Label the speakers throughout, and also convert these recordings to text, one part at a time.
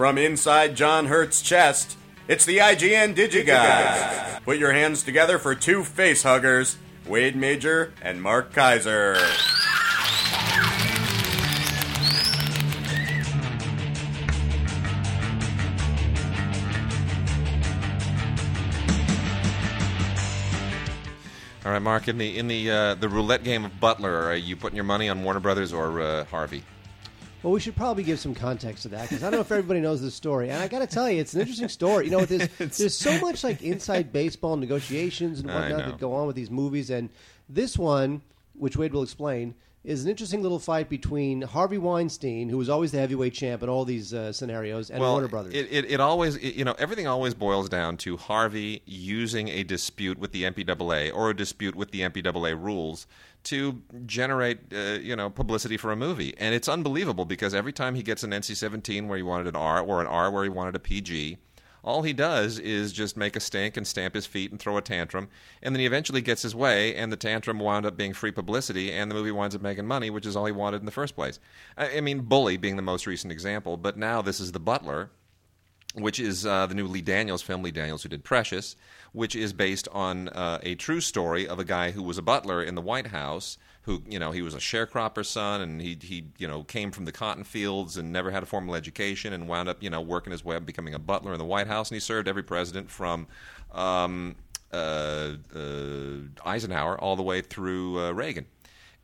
Speaker 1: From inside John Hurt's chest, it's the IGN DigiGods. Put your hands together for two face huggers, Wade Major and Mark Kaiser.
Speaker 2: All right, Mark. In the in the uh, the roulette game of Butler, are you putting your money on Warner Brothers or uh, Harvey?
Speaker 3: Well, we should probably give some context to that because I don't know if everybody knows this story, and I got to tell you, it's an interesting story. You know, there's there's so much like inside baseball negotiations and whatnot that go on with these movies, and this one, which Wade will explain, is an interesting little fight between Harvey Weinstein, who was always the heavyweight champ in all these uh, scenarios, and
Speaker 2: well,
Speaker 3: Warner Brothers.
Speaker 2: It, it, it always, it- you know, everything always boils down to Harvey using a dispute with the MPAA or a dispute with the MPAA rules to generate, uh, you know, publicity for a movie. And it's unbelievable because every time he gets an NC-17 where he wanted an R or an R where he wanted a PG, all he does is just make a stink and stamp his feet and throw a tantrum, and then he eventually gets his way, and the tantrum wound up being free publicity, and the movie winds up making money, which is all he wanted in the first place. I, I mean, Bully being the most recent example, but now this is The Butler, which is uh, the new Lee Daniels film, Lee Daniels, who did Precious, which is based on uh, a true story of a guy who was a butler in the White House. Who you know he was a sharecropper's son, and he he you know came from the cotton fields and never had a formal education, and wound up you know working his way up, becoming a butler in the White House, and he served every president from. Um, uh, uh, Eisenhower all the way through uh, Reagan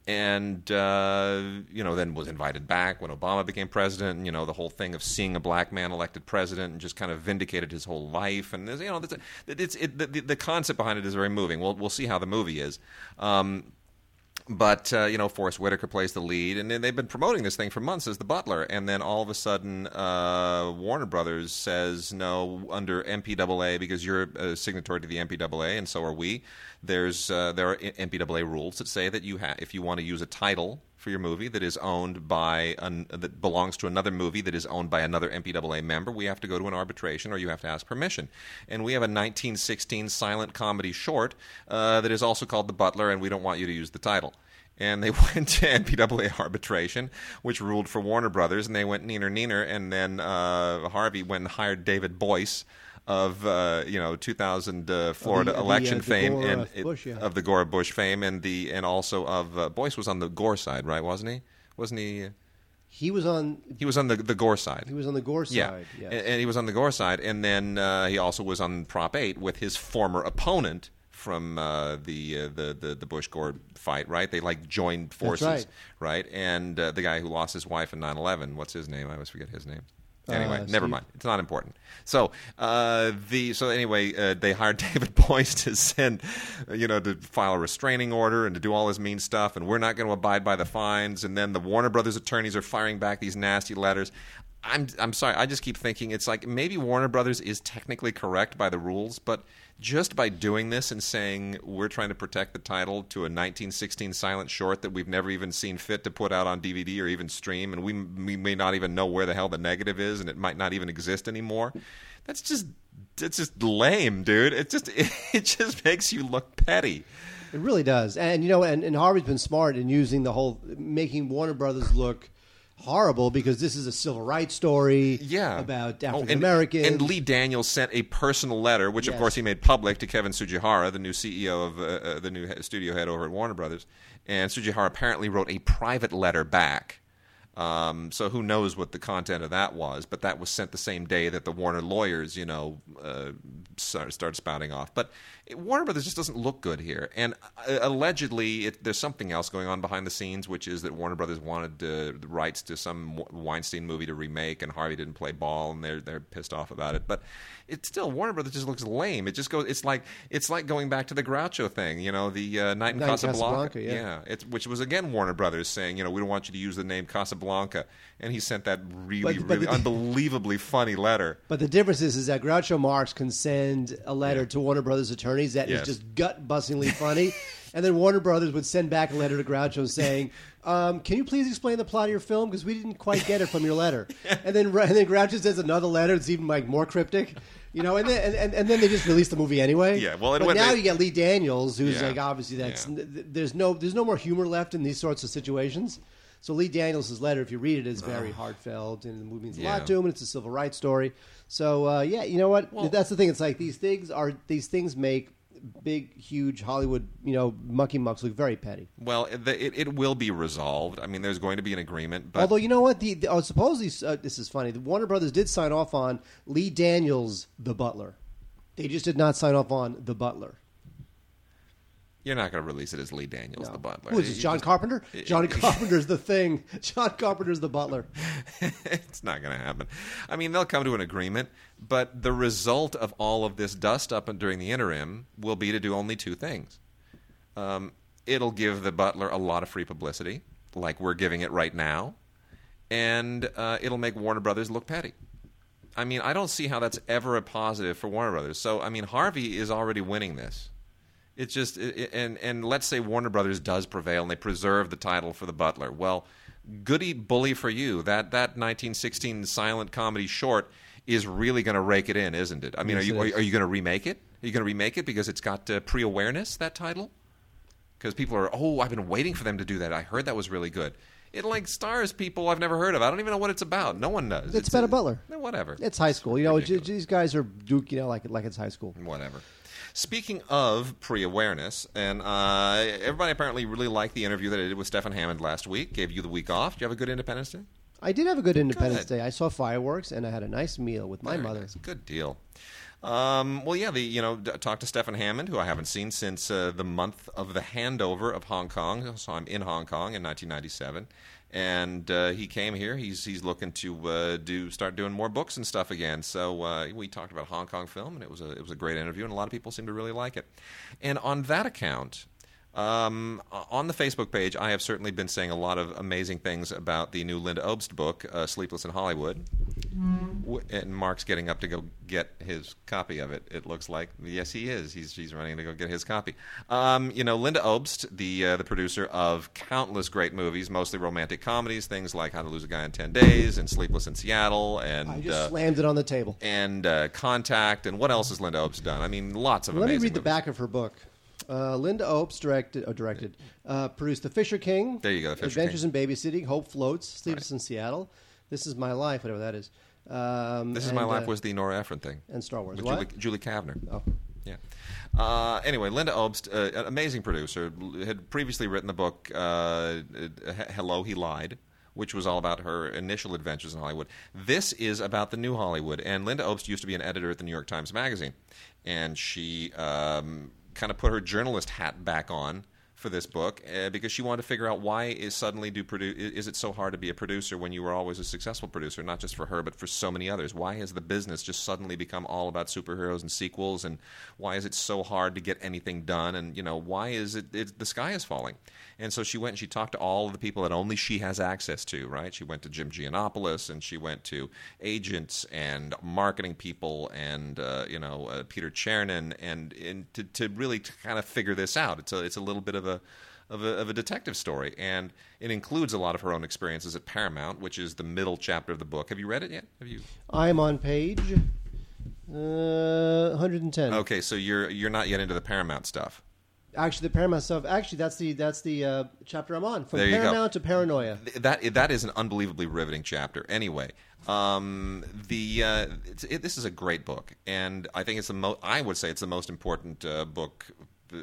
Speaker 2: and uh, you know then was invited back when Obama became president. And, you know the whole thing of seeing a black man elected president and just kind of vindicated his whole life. And you know, it's, it's it, the, the concept behind it is very moving. We'll we'll see how the movie is. Um, but uh, you know, Forest Whitaker plays the lead, and they've been promoting this thing for months as the Butler, and then all of a sudden, uh, Warner Brothers says no under MPAA because you're a signatory to the MPAA, and so are we. There's uh, there are MPAA rules that say that you ha- if you want to use a title for your movie that is owned by an, that belongs to another movie that is owned by another MPAA member, we have to go to an arbitration or you have to ask permission. And we have a 1916 silent comedy short uh, that is also called The Butler, and we don't want you to use the title. And they went to MPAA arbitration, which ruled for Warner Brothers, and they went neener neener, and then uh, Harvey went and hired David Boies of uh, you know 2000 uh, Florida
Speaker 3: the, uh,
Speaker 2: election
Speaker 3: the
Speaker 2: fame
Speaker 3: Gore,
Speaker 2: and
Speaker 3: uh,
Speaker 2: it-
Speaker 3: Bush, yeah.
Speaker 2: of the Gore Bush fame and the and also of uh, Boies was on the Gore side, right? Wasn't he? Wasn't he?
Speaker 3: he was on
Speaker 2: He was on the the Gore side.
Speaker 3: he was on the Gore
Speaker 2: yeah,
Speaker 3: side. Yes.
Speaker 2: and, and he was on the Gore side, and then uh, he also was on Prop Eight with his former opponent from uh, the, uh, the the the Bush Gore fight. Right? They like joined forces,
Speaker 3: right.
Speaker 2: And uh, the guy who lost his wife in 9/11. What's his name? I always forget his name. Anyway,
Speaker 3: Uh,
Speaker 2: never
Speaker 3: Steve-
Speaker 2: mind. It's not important. So uh, the so anyway, uh, they hired David Boies to send, you know, to file a restraining order and to do all his mean stuff, and we're not going to abide by the fines. And then the Warner Brothers attorneys are firing back these nasty letters. I'm I'm sorry. I just keep thinking it's like maybe Warner Brothers is technically correct by the rules, but just by doing this and saying we're trying to protect the title to a 1916 silent short that we've never even seen fit to put out on DVD or even stream, and we we may not even know where the hell the negative is, and it might not even exist anymore. That's just it's just lame, dude. It just it just makes you look petty.
Speaker 3: It really does, and you know, and, and Harvey's been smart in using the whole making Warner Brothers look horrible because this is a civil rights story,
Speaker 2: Yeah,
Speaker 3: about
Speaker 2: Oh,
Speaker 3: African
Speaker 2: and-
Speaker 3: Americans.
Speaker 2: And Lee Daniels sent a personal letter, which of course he made public to Kevin Tsujihara, the new CEO of uh, uh, the new studio head over at Warner Brothers. And Tsujihara apparently wrote a private letter back. Um, so who knows what the content of that was? But that was sent the same day that the Warner lawyers, you know, uh, start, started spouting off. But Warner Brothers just doesn't look good here. And uh, allegedly, it, there's something else going on behind the scenes, which is that Warner Brothers wanted uh, the rights to some Weinstein movie to remake, and Harvey didn't play ball, and they're they're pissed off about it. But it's still Warner Brothers just looks lame. It just goes. It's like it's like going back to the Groucho thing, you know, the uh, Night in
Speaker 3: Night
Speaker 2: Casablanca.
Speaker 3: Casablanca, yeah.
Speaker 2: it's which was again Warner Brothers saying, you know, we don't want you to use the name Casablanca, and he sent that really,
Speaker 3: But- but
Speaker 2: really
Speaker 3: the-
Speaker 2: unbelievably funny letter.
Speaker 3: But the difference is, is that Groucho Marx can send a letter
Speaker 2: Yeah.
Speaker 3: to Warner Brothers attorneys that is
Speaker 2: Yes.
Speaker 3: just gut bustingly funny, and then Warner Brothers would send back a letter to Groucho saying, um, "Can you please explain the plot of your film because we didn't quite get it from your letter?" and then and then Groucho says another letter that's even like more cryptic. You know, and then and, and, and then they just release the movie anyway.
Speaker 2: Yeah, well,
Speaker 3: but now
Speaker 2: it-
Speaker 3: you get Lee Daniels, who's
Speaker 2: Yeah.
Speaker 3: like obviously that's
Speaker 2: Yeah.
Speaker 3: th- there's no there's no more humor left in these sorts of situations. So Lee Daniels' letter, if you read it, is very heartfelt and the movie means a
Speaker 2: Yeah.
Speaker 3: lot to him. And it's a civil rights story. So uh, yeah, you know what? That's the thing. It's like these things are these things make big, huge Hollywood, you know, mucky mucks look very petty.
Speaker 2: Well, it, it, it will be resolved. I mean, there's going to be an agreement, but
Speaker 3: Although you know what, the, the oh, supposedly uh, this is funny. The Warner Brothers did sign off on Lee Daniels, the Butler. They just did not sign off on the Butler.
Speaker 2: You're not going to release it as Lee Daniels,
Speaker 3: No.
Speaker 2: the butler.
Speaker 3: Who is this?
Speaker 2: You
Speaker 3: John
Speaker 2: just-
Speaker 3: Carpenter? John Carpenter's the thing. John Carpenter's the Butler.
Speaker 2: it's not going to happen. I mean, they'll come to an agreement, but the result of all of this dust up and during the interim will be to do only two things. Um, it'll give the butler a lot of free publicity, like we're giving it right now, and uh, it'll make Warner Brothers look petty. I mean, I don't see how that's ever a positive for Warner Brothers. So, I mean, Harvey is already winning this. It's just, it, and and let's say Warner Brothers does prevail and they preserve the title for the Butler. Well, goody bully for you. That that 1916 silent comedy short is really going to rake it in, isn't it? I mean,
Speaker 3: Yes,
Speaker 2: are you are, are you going to remake it? Are you going to remake it because it's got uh, pre-awareness that title? Because people are, oh, I've been waiting for them to do that. I heard that was really good. It like stars people I've never heard of. I don't even know what it's about. No one knows.
Speaker 3: It's about a butler.
Speaker 2: Whatever.
Speaker 3: It's high school. You know,
Speaker 2: ridiculous.
Speaker 3: these guys are Duke, you know, like, like it's high school.
Speaker 2: whatever. Speaking of pre-awareness, and uh, everybody apparently really liked the interview that I did with Stefan Hammond last week. Gave you the week off. Did you have a good Independence Day?
Speaker 3: I did have a good Independence
Speaker 2: Good.
Speaker 3: Day. I saw fireworks and I had a nice meal with my
Speaker 2: Very
Speaker 3: mother.
Speaker 2: nice. Good deal. Um, well, yeah, the you know d- talked to Stefan Hammond, who I haven't seen since uh, the month of the handover of Hong Kong. So I'm in Hong Kong in 1997, and uh, he came here. He's he's looking to uh, do start doing more books and stuff again. So uh, we talked about Hong Kong film, and it was a it was a great interview, and a lot of people seem to really like it. And on that account. Um, on the Facebook page, I have certainly been saying a lot of amazing things about the new Linda Obst book, uh, Sleepless in Hollywood. W- And Mark's getting up to go get his copy of it. It looks like yes, he is. He's he's running to go get his copy. Um, you know, Linda Obst, the uh, the producer of countless great movies, mostly romantic comedies, things like How to Lose a Guy in Ten Days and Sleepless in Seattle, and
Speaker 3: I just
Speaker 2: uh,
Speaker 3: slammed it on the table.
Speaker 2: and uh, Contact, and what else has Linda Obst done? I mean, lots of
Speaker 3: Let me read the back of her book. Uh, Linda Obst directed, uh, directed, uh, produced The Fisher King.
Speaker 2: There you go, The Fisher
Speaker 3: Adventures in Babysitting, Hope Floats, Sleepless in Seattle. This is My Life, whatever that is. Um,
Speaker 2: This is
Speaker 3: and,
Speaker 2: my life
Speaker 3: uh,
Speaker 2: was the Nora Ephron thing
Speaker 3: and Star Wars.
Speaker 2: with? Julie, Julie Kavner.
Speaker 3: Oh.
Speaker 2: Yeah. Uh, anyway, Linda Obst, uh, an amazing producer, had previously written the book uh, uh, "Hello, He Lied," which was all about her initial adventures in Hollywood. This is about the new Hollywood, and Linda Obst used to be an editor at the New York Times Magazine, and she um, kind of put her journalist hat back on for this book uh, because she wanted to figure out why is suddenly do produ- is it so hard to be a producer when you were always a successful producer not just for her but for so many others? Why has the business just suddenly become all about superheroes and sequels and why is it so hard to get anything done? And you know why is it, the sky is falling? And so she went and she talked to all of the people that only she has access to right? She went to Jim Gianopulos and she went to agents and marketing people and uh, you know uh, Peter Chernin and, and to, to really kind of figure this out. It's a, it's a little bit of a of a, of a detective story, and it includes a lot of her own experiences at Paramount, which is the middle chapter of the book. Have you read it yet? Have you?
Speaker 3: I'm on page uh, 110.
Speaker 2: Okay, so you're you're not yet into the Paramount stuff.
Speaker 3: Actually, the Paramount stuff. Actually, that's the that's the uh, chapter I'm on. From
Speaker 2: go.
Speaker 3: Paramount to Paranoia.
Speaker 2: That that is an unbelievably riveting chapter. Anyway, um, the uh, it's, it, this is a great book, and I think it's the mo- I would say it's the most important uh, book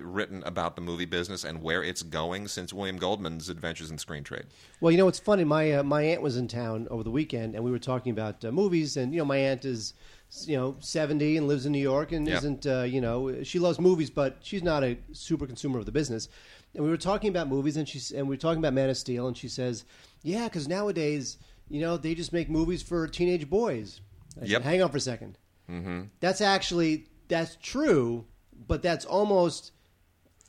Speaker 2: written about the movie business and where it's going since William Goldman's Adventures in Screen Trade.
Speaker 3: Well, you know it's funny? My uh, my aunt was in town over the weekend, and we were talking about uh, movies. And you know, my aunt is you know seventy and lives in New York, and
Speaker 2: Yeah.
Speaker 3: isn't uh, you know she loves movies, but she's not a super consumer of the business. And we were talking about movies, and she's and we were talking about Man of Steel, and she says, "Yeah, because nowadays, you know, they just make movies for teenage boys." I said,
Speaker 2: Yep.
Speaker 3: Hang on for a 2nd Mm-hmm. That's actually that's true, but that's almost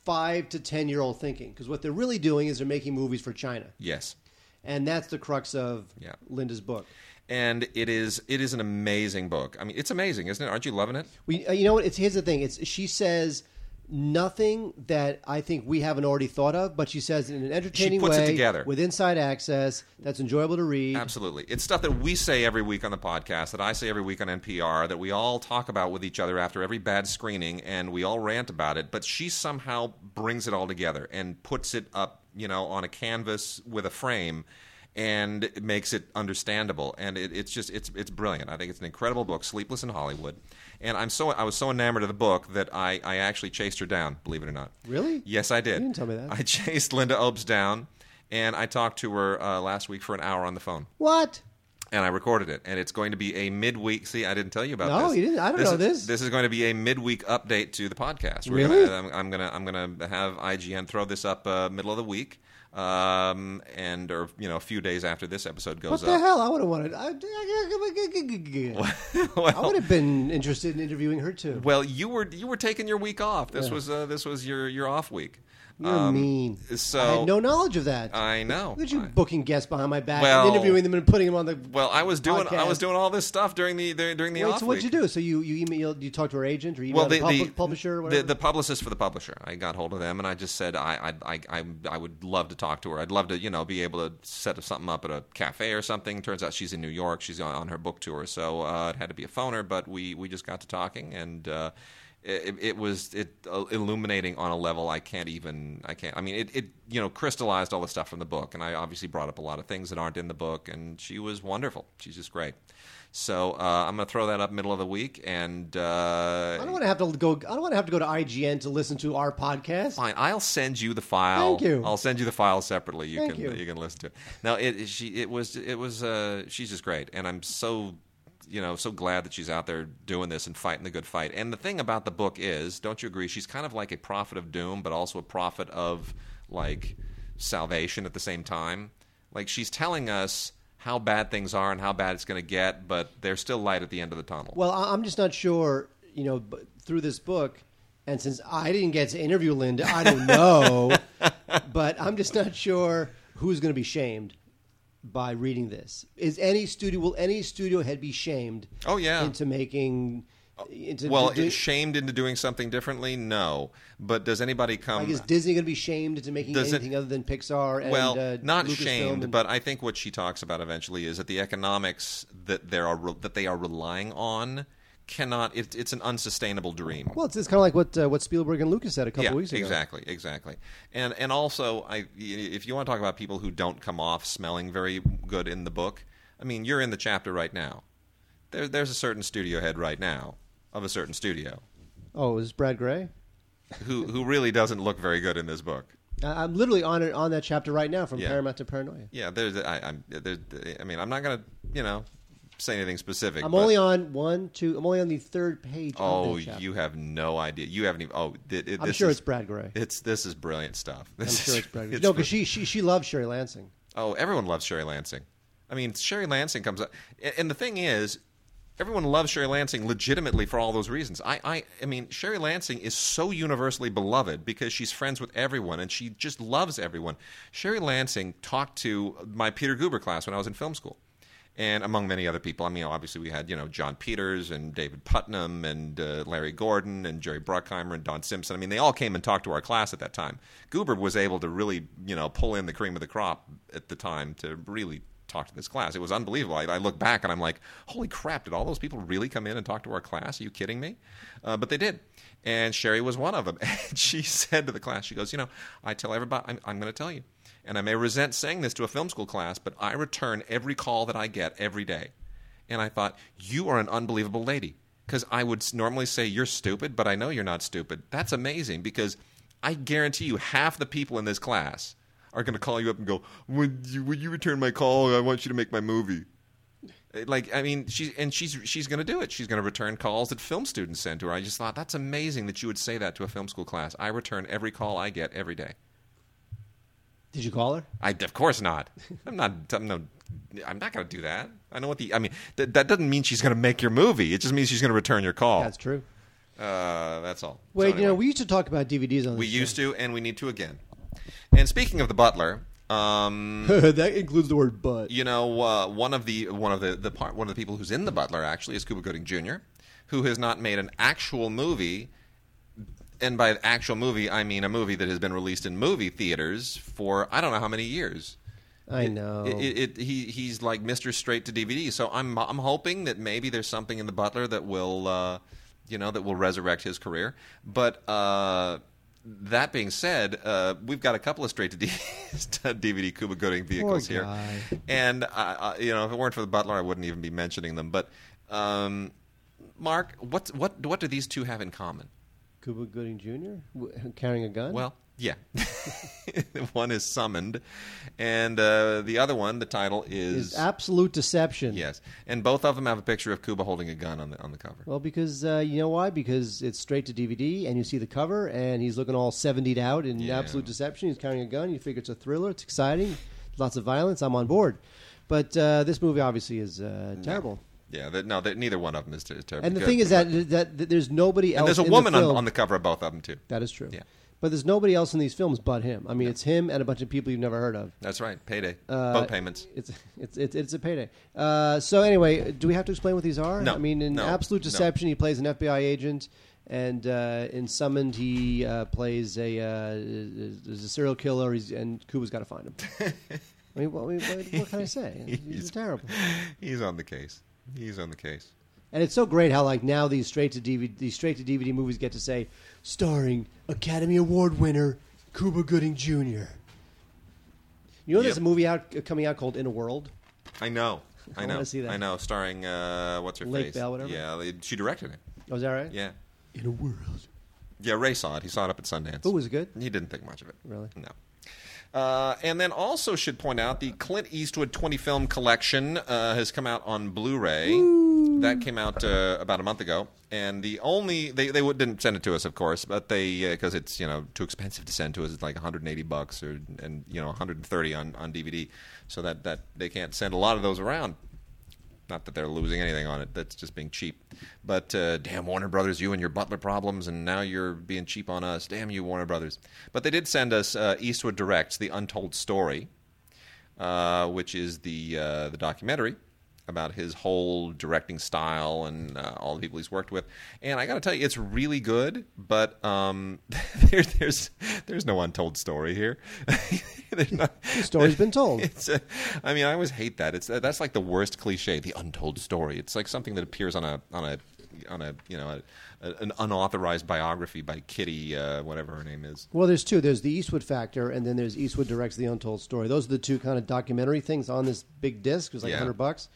Speaker 3: five to ten year old thinking because what they're really doing is they're making movies for China.
Speaker 2: Yes.
Speaker 3: And that's the crux of
Speaker 2: Yeah.
Speaker 3: Linda's book.
Speaker 2: and it is it is an amazing book. I mean, it's amazing, isn't it? Aren't you loving it?
Speaker 3: We, uh, you know what? It's here's the thing. It's she says nothing that I think we haven't already thought of, but she says in an entertaining she
Speaker 2: puts it
Speaker 3: way
Speaker 2: together.
Speaker 3: with inside access that's enjoyable to read.
Speaker 2: Absolutely. It's stuff that we say every week on the podcast, that I say every week on NPR, that we all talk about with each other after every bad screening, and we all rant about it. But she somehow brings it all together and puts it up, you know, on a canvas with a frame. And it makes it understandable, and it, it's just it's it's brilliant. I think it's an incredible book, Sleepless in Hollywood, and I'm so I was so enamored of the book that I, I actually chased her down. Believe it or not.
Speaker 3: Really?
Speaker 2: Yes, I did.
Speaker 3: You didn't tell me that.
Speaker 2: I chased Linda Obst down, and I talked to her uh, last week for an hour on the phone
Speaker 3: What?
Speaker 2: and I recorded it, and it's going to be a midweek. See, I didn't tell you about
Speaker 3: No,
Speaker 2: this.
Speaker 3: No, you didn't. I don't know
Speaker 2: is,
Speaker 3: this.
Speaker 2: This is going to be a midweek update to the podcast. We're
Speaker 3: Really?
Speaker 2: Gonna, I'm, I'm gonna I'm gonna have IGN throw this up uh, middle of the week, um, and or you know a few days after this episode goes
Speaker 3: What the
Speaker 2: up.
Speaker 3: hell? I would have wanted. I, I would have been interested in interviewing her too.
Speaker 2: well, you were you were taking your week off. This was uh, this was your your off week.
Speaker 3: You're
Speaker 2: Um,
Speaker 3: mean.
Speaker 2: so-
Speaker 3: I had no knowledge of that.
Speaker 2: I know.
Speaker 3: Look at you
Speaker 2: I-
Speaker 3: booking guests behind my back
Speaker 2: Well-
Speaker 3: and interviewing them and putting them on the.
Speaker 2: well, I was doing I was doing all this stuff during the, during the
Speaker 3: Wait,
Speaker 2: off
Speaker 3: so what'd
Speaker 2: week.
Speaker 3: you do? So you you emailed, you talked to her agent or emailed
Speaker 2: well,
Speaker 3: the,
Speaker 2: the,
Speaker 3: pub-
Speaker 2: the
Speaker 3: publisher or
Speaker 2: the,
Speaker 3: whatever?
Speaker 2: the publicist for the publisher. I got hold of them and I just said I I, I I I would love to talk to her. I'd love to you know be able to set something up at a cafe or something. Turns out she's in New York. She's on, on her book tour, so uh, it had to be a phoner. But we we just got to talking and. Uh, it, it was it uh, illuminating on a level I can't even I can't I mean it, it you know crystallized all the stuff from the book and I obviously brought up a lot of things that aren't in the book and she was wonderful she's just great so uh, I'm gonna throw that up middle of the week and uh,
Speaker 3: I don't want to have to go. I don't want to have to go to IGN to listen to our podcast.
Speaker 2: Fine, I'll send you the file.
Speaker 3: Thank you.
Speaker 2: I'll send you the file separately. You
Speaker 3: Thank
Speaker 2: can
Speaker 3: you.
Speaker 2: can listen to it. Now it she it was it was uh she's just great, and I'm so you know so glad that she's out there doing this and fighting the good fight. And the thing about the book is, don't you agree? She's kind of like a prophet of doom, but also a prophet of like salvation at the same time. Like she's telling us how bad things are and how bad it's going to get, but there's still light at the end of the tunnel.
Speaker 3: Well, I'm just not sure. You know, through this book, and since I didn't get to interview Linda, I don't know. but I'm just not sure who's going to be shamed by reading this. Is any studio will any studio head be shamed?
Speaker 2: Oh, yeah.
Speaker 3: into making into
Speaker 2: well,
Speaker 3: do-
Speaker 2: shamed into doing something differently? No. But does anybody come?
Speaker 3: Like, is Disney going to be shamed into making
Speaker 2: Does it-
Speaker 3: anything other than Pixar? And,
Speaker 2: well,
Speaker 3: uh,
Speaker 2: not
Speaker 3: Lucasfilm
Speaker 2: shamed,
Speaker 3: and-
Speaker 2: but I think what she talks about eventually is that the economics that there are that they are relying on cannot. It, it's an unsustainable dream.
Speaker 3: well, it's, it's kind of like what uh, what Spielberg and Lucas said a couple
Speaker 2: yeah,
Speaker 3: weeks ago.
Speaker 2: exactly, exactly. And and also, I if you want to talk about people who don't come off smelling very good in the book, I mean, you're in the chapter right now. There, there's a certain studio head right now of a certain studio
Speaker 3: Oh, is Brad Grey?
Speaker 2: who who really doesn't look very good in this book.
Speaker 3: I'm literally on it on that chapter right now, from
Speaker 2: Yeah.
Speaker 3: Paramount to Paranoia.
Speaker 2: Yeah, there's. I, I'm. There's. I mean, I'm not gonna. You know, say anything specific.
Speaker 3: I'm
Speaker 2: but-
Speaker 3: only on one, two. I'm only on the third page.
Speaker 2: Oh, you have no idea. You haven't even. Oh, it, it,
Speaker 3: I'm sure
Speaker 2: is,
Speaker 3: it's Brad Grey.
Speaker 2: It's this is brilliant stuff.
Speaker 3: I'm
Speaker 2: This
Speaker 3: sure
Speaker 2: is-
Speaker 3: it's Brad Grey.
Speaker 2: it's
Speaker 3: No, because she, she she loves Sherry Lansing.
Speaker 2: Oh, everyone loves Sherry Lansing. I mean, Sherry Lansing comes up, and- and the thing is, everyone loves Sherry Lansing legitimately for all those reasons. I, I, I mean, Sherry Lansing is so universally beloved because she's friends with everyone and she just loves everyone. Sherry Lansing talked to my Peter Guber class when I was in film school. And among many other people, I mean, obviously we had you know John Peters and David Puttnam and uh, Larry Gordon and Jerry Bruckheimer and Don Simpson. I mean, they all came and talked to our class at that time. Guber was able to really you know pull in the cream of the crop at the time to really talk to this class. It was unbelievable. I, I look back and I'm like, holy crap! Did all those people really come in and talk to our class? Are you kidding me? Uh, but they did. And Sherry was one of them. And she said to the class, she goes, you know, I tell everybody, I'm, I'm going to tell you and I may resent saying this to a film school class, but I return every call that I get every day. And I thought, you are an unbelievable lady. Because I would normally say, you're stupid, but I know you're not stupid. That's amazing because I guarantee you half the people in this class are going to call you up and go, would you, would you return my call? I want you to make my movie. Eh, like I mean, she and she's she's going to do it. She's going to return calls that film students send to her. I just thought that's amazing that you would say that to a film school class. I return every call I get every day.
Speaker 3: Did you call her?
Speaker 2: I of course not. I'm not. I'm no. I'm not going to do that. I know what the. I mean, th- that doesn't mean she's going to make your movie. It just means she's going to return your call.
Speaker 3: That's true.
Speaker 2: Uh, that's all. So
Speaker 3: Wait, you know, we used to talk about DVDs on
Speaker 2: we used to, and we need to again. And speaking of the butler, um,
Speaker 3: that includes the word "but."
Speaker 2: you know, uh, one of the one of the, the part one of the people who's in the Butler actually is Cuba Gooding Jr., who has not made an actual movie and by actual movie, I mean a movie that has been released in movie theaters for I don't know how many years.
Speaker 3: I know.
Speaker 2: It, it, he he's like Mr. Straight to DVD. So I'm I'm hoping that maybe there's something in the Butler that will uh, you know that will resurrect his career. But uh, that being said, uh, we've got a couple of straight to DVD Cuba Gooding vehicles here, and you know if it weren't for the Butler, I wouldn't even be mentioning them. But um, Mark, what what what do these two have in common?
Speaker 3: Cuba Gooding Jr. w- carrying a gun.
Speaker 2: Well, yeah. one is summoned, and uh, the other one, the title is
Speaker 3: is absolute deception.
Speaker 2: yes, and both of them have a picture of Cuba holding a gun on the on the cover.
Speaker 3: Well, because uh, you know why? Because it's straight to DVD, and you see the cover, and he's looking all 70'd out in
Speaker 2: Yeah.
Speaker 3: absolute deception. He's carrying a gun. You figure it's a thriller. It's exciting. Lots of violence. I'm on board. But uh, this movie obviously is uh, terrible.
Speaker 2: Yeah, that, no, that, neither one of them is, ter- terribly
Speaker 3: And the
Speaker 2: good.
Speaker 3: thing is that, that that there's nobody else.
Speaker 2: and there's a
Speaker 3: in
Speaker 2: woman
Speaker 3: the
Speaker 2: on,
Speaker 3: film.
Speaker 2: on the cover of both of them too.
Speaker 3: That is true.
Speaker 2: Yeah.
Speaker 3: But there's nobody else in these films but him. I mean, it's him and a bunch of people you've never heard of.
Speaker 2: That's right, payday,
Speaker 3: Uh,
Speaker 2: boat payments.
Speaker 3: It's it's it's, it's a payday. Uh, so anyway, do we have to explain what these are?
Speaker 2: No.
Speaker 3: I mean, in
Speaker 2: No.
Speaker 3: Absolute
Speaker 2: No.
Speaker 3: Deception, he plays an FBI agent, and uh, in Summoned, he uh, plays a uh, is a serial killer. He's, and Cuba's got to find him. I mean, what, what, what can I say? He's- terrible.
Speaker 2: He's on the case. He's on the case.
Speaker 3: And it's so great how like now these straight to DVD these straight to DVD movies get to say starring Academy Award winner Cuba Gooding Jr. You know, there's
Speaker 2: Yep.
Speaker 3: a movie out coming out called In a World.
Speaker 2: I know. I
Speaker 3: I
Speaker 2: know.
Speaker 3: wanna see that.
Speaker 2: I know. Starring uh, what's her
Speaker 3: Lake
Speaker 2: face?
Speaker 3: Bell, whatever.
Speaker 2: Yeah, they- she directed it.
Speaker 3: Oh, is that right?
Speaker 2: Yeah.
Speaker 3: In a World.
Speaker 2: Yeah, Ray saw it. He saw it up at Sundance.
Speaker 3: Oh, was it good?
Speaker 2: He didn't think much of it.
Speaker 3: Really?
Speaker 2: No. Uh, and then also should point out the Clint Eastwood 20 film collection uh, has come out on Blu-ray. That came out uh, about a month ago, and the only they they didn't send it to us, of course, but they because it's you know too expensive to send to us. It's like 180 bucks or and you know 130 on on DVD, so that that they can't send a lot of those around. Not that they're losing anything on it. That's just being cheap. But uh, damn Warner Brothers, you and your Butler problems, and now you're being cheap on us. Damn you, Warner Brothers. But they did send us uh, Eastwood Directs, The Untold Story, uh, which is the uh, the documentary about his whole directing style and uh, all the people he's worked with. And I got to tell you, it's really good. But um, there, there's there's no untold story here. Not-
Speaker 3: The story's been told.
Speaker 2: it's a, I mean, I always hate that. It's that's like the worst cliche, the untold story. It's like something that appears on a on a on a you know a, a, an unauthorized biography by Kitty, uh, whatever her name is.
Speaker 3: Well, there's two. There's the Eastwood Factor, and then there's Eastwood Directs the Untold Story. Those are the two kind of documentary things on this big disc. It was like
Speaker 2: Yeah.
Speaker 3: hundred bucks,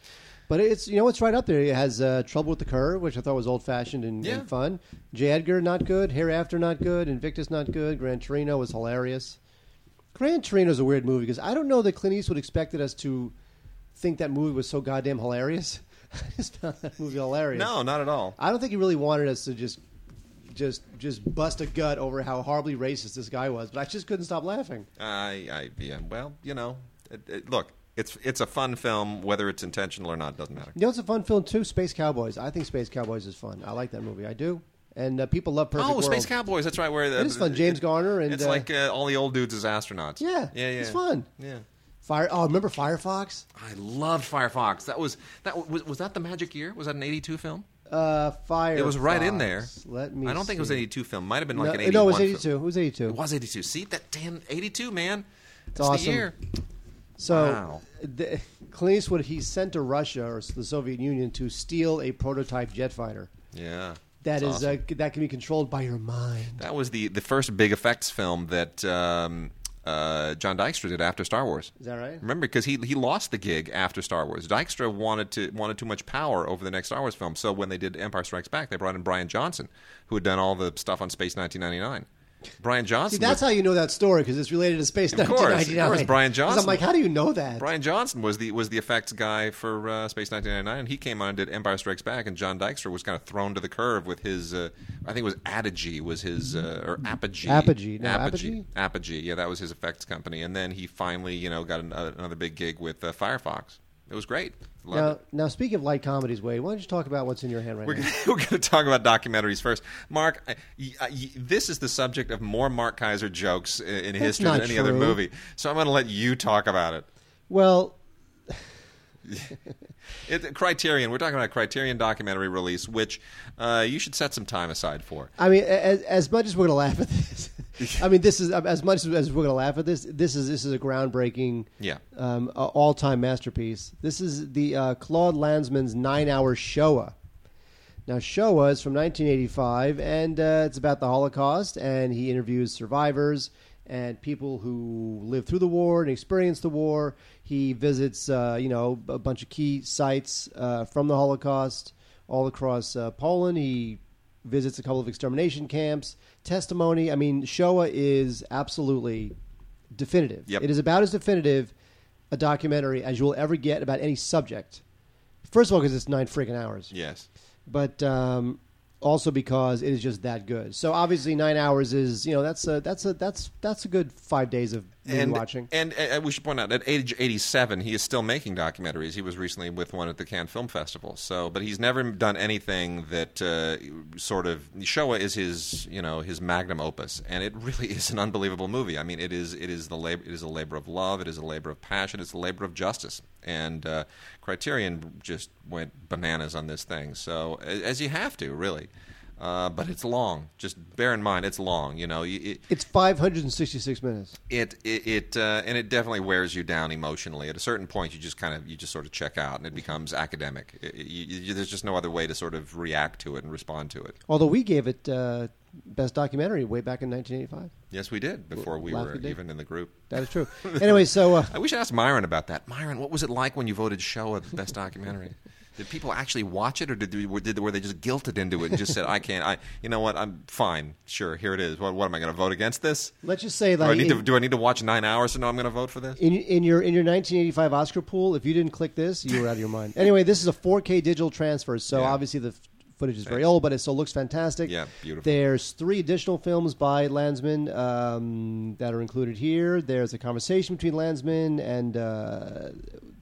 Speaker 3: but it's you know it's right up there. It has uh, Trouble with the Curve, which I thought was old fashioned and,
Speaker 2: Yeah.
Speaker 3: and fun. J. Edgar not good. Hereafter not good. Invictus not good. Gran Torino was hilarious. Gran Torino is a weird movie because I don't know that Clint Eastwood expected us to think that movie was so goddamn hilarious. I just found that movie hilarious.
Speaker 2: No, not at all.
Speaker 3: I don't think he really wanted us to just just just bust a gut over how horribly racist this guy was, but I just couldn't stop laughing.
Speaker 2: I, I yeah. Well, you know, it, it, look, it's it's a fun film, whether it's intentional or not doesn't matter.
Speaker 3: You know, it's a fun film too. Space Cowboys. I think Space Cowboys is fun. I like that movie. I do, and uh, people love Perfect
Speaker 2: oh,
Speaker 3: World.
Speaker 2: Space Cowboys. That's right. Where the,
Speaker 3: It is fun. James Garner and,
Speaker 2: it's
Speaker 3: uh,
Speaker 2: like uh, all the old dudes as astronauts.
Speaker 3: Yeah,
Speaker 2: yeah, yeah.
Speaker 3: it's fun.
Speaker 2: Yeah.
Speaker 3: Fire. Oh, remember Firefox?
Speaker 2: I loved Firefox. That was that was, was that the Magic Year? Was that an '82 film?
Speaker 3: Uh, Fire.
Speaker 2: It was right in there.
Speaker 3: Let me.
Speaker 2: I don't think it was an '82 film. Might have been
Speaker 3: No,
Speaker 2: like an '81.
Speaker 3: no, it was
Speaker 2: film.
Speaker 3: eighty-two. It was eighty-two.
Speaker 2: It was '82. See that damn '82 man. It's
Speaker 3: awesome. So,
Speaker 2: Wow.
Speaker 3: the, Clint Eastwood he sent to Russia or the Soviet Union to steal a prototype jet fighter
Speaker 2: Yeah. That's awesome.
Speaker 3: uh, that can be controlled by your mind.
Speaker 2: that was the the first big effects film that um, uh, John Dykstra did after Star Wars.
Speaker 3: Is that right?
Speaker 2: Remember, because he he lost the gig after Star Wars. Dykstra wanted to wanted too much power over the next Star Wars film. So when they did Empire Strikes Back, they brought in Brian Johnson, who had done all the stuff on Space 1999. Brian Johnson.
Speaker 3: See, that's
Speaker 2: was,
Speaker 3: how you know that story because it's related to Space
Speaker 2: Of course, of course, Brian Johnson.
Speaker 3: I'm like, how do you know that?
Speaker 2: Brian Johnson was the was the effects guy for uh, Space 1999, and he came on and did Empire Strikes Back, and John Dykstra was kind of thrown to the curve with his, uh, I think it was Apogee was his uh, or Apogee,
Speaker 3: Apogee. No,
Speaker 2: Apogee, Apogee, yeah, that was his effects company, and then he finally, you know, got an, another big gig with uh, Firefox. It was great. Loved
Speaker 3: Now,
Speaker 2: it.
Speaker 3: now, speaking of light comedies, Wade, why don't you talk about what's in your hand right
Speaker 2: We're
Speaker 3: now?
Speaker 2: gonna, we're going to talk about documentaries first. Mark, I- I- this is the subject of more Mark Kaiser jokes i- in history than any other movie. So I'm going to let you talk about it.
Speaker 3: Well,
Speaker 2: It, Criterion. We're talking about a Criterion documentary release, which uh, you should set some time aside for.
Speaker 3: I mean, as, as much as we're going to laugh at this, I mean, this is as much as we're going to laugh at this. This is this is a groundbreaking,
Speaker 2: Yeah.
Speaker 3: um, all time masterpiece. This is the uh, Claude Lanzmann's nine hour Shoah. Now, Shoah is from 1985, and uh, it's about the Holocaust, and he interviews survivors and people who lived through the war and experienced the war. He visits, uh, you know, a bunch of key sites uh, from the Holocaust all across uh, Poland. He visits a couple of extermination camps. Testimony. I mean, Shoah is absolutely definitive.
Speaker 2: Yep.
Speaker 3: It is about as definitive a documentary as you will ever get about any subject. First of all, because it's nine freaking hours
Speaker 2: Yes.
Speaker 3: but um, also because it is just that good. So obviously, nine hours is you know that's a that's a that's that's a good five days of
Speaker 2: and,
Speaker 3: watching.
Speaker 2: And uh, we should point out, at age 87, he is still making documentaries. He was recently with one at the Cannes Film Festival. So, but he's never done anything that uh, sort of Shoah is his, you know, his magnum opus, and it really is an unbelievable movie. I mean, it is it is the labor, it is a labor of love, it is a labor of passion, it's a labor of justice, and uh, Criterion just went bananas on this thing. So, as you have to, really. Uh, but it's long. Just bear in mind, it's long. You know, it,
Speaker 3: It's five hundred and sixty six minutes.
Speaker 2: it it, it uh, and it definitely wears you down emotionally. At a certain point, you just kind of you just sort of check out, and it becomes academic. It- you, there's just no other way to sort of react to it and respond to it.
Speaker 3: Although we gave it uh, best documentary way back in nineteen eighty five.
Speaker 2: Yes, we did before we
Speaker 3: Laugh
Speaker 2: were even in the group.
Speaker 3: That is true. anyway, so uh,
Speaker 2: I wish I asked Myron about that. Myron, what was it like when you voted Shoah the best documentary? Did people actually watch it, or did, did were they just guilted into it and just said, "I can't"? I, you know what? I'm fine. Sure, here it is. What, what am I going to vote against this?
Speaker 3: let's just say
Speaker 2: Do I
Speaker 3: like
Speaker 2: need to do I need to watch nine hours to know I'm going to vote for this?
Speaker 3: in, in your in your nineteen eighty five Oscar pool, if you didn't click this, you were out of your mind. Anyway, this is a four K digital transfer, so
Speaker 2: Yeah.
Speaker 3: obviously the footage is very old, but it still looks fantastic.
Speaker 2: Yeah, beautiful.
Speaker 3: There's three additional films by Lanzmann um, that are included here. There's a conversation between Lanzmann, and uh,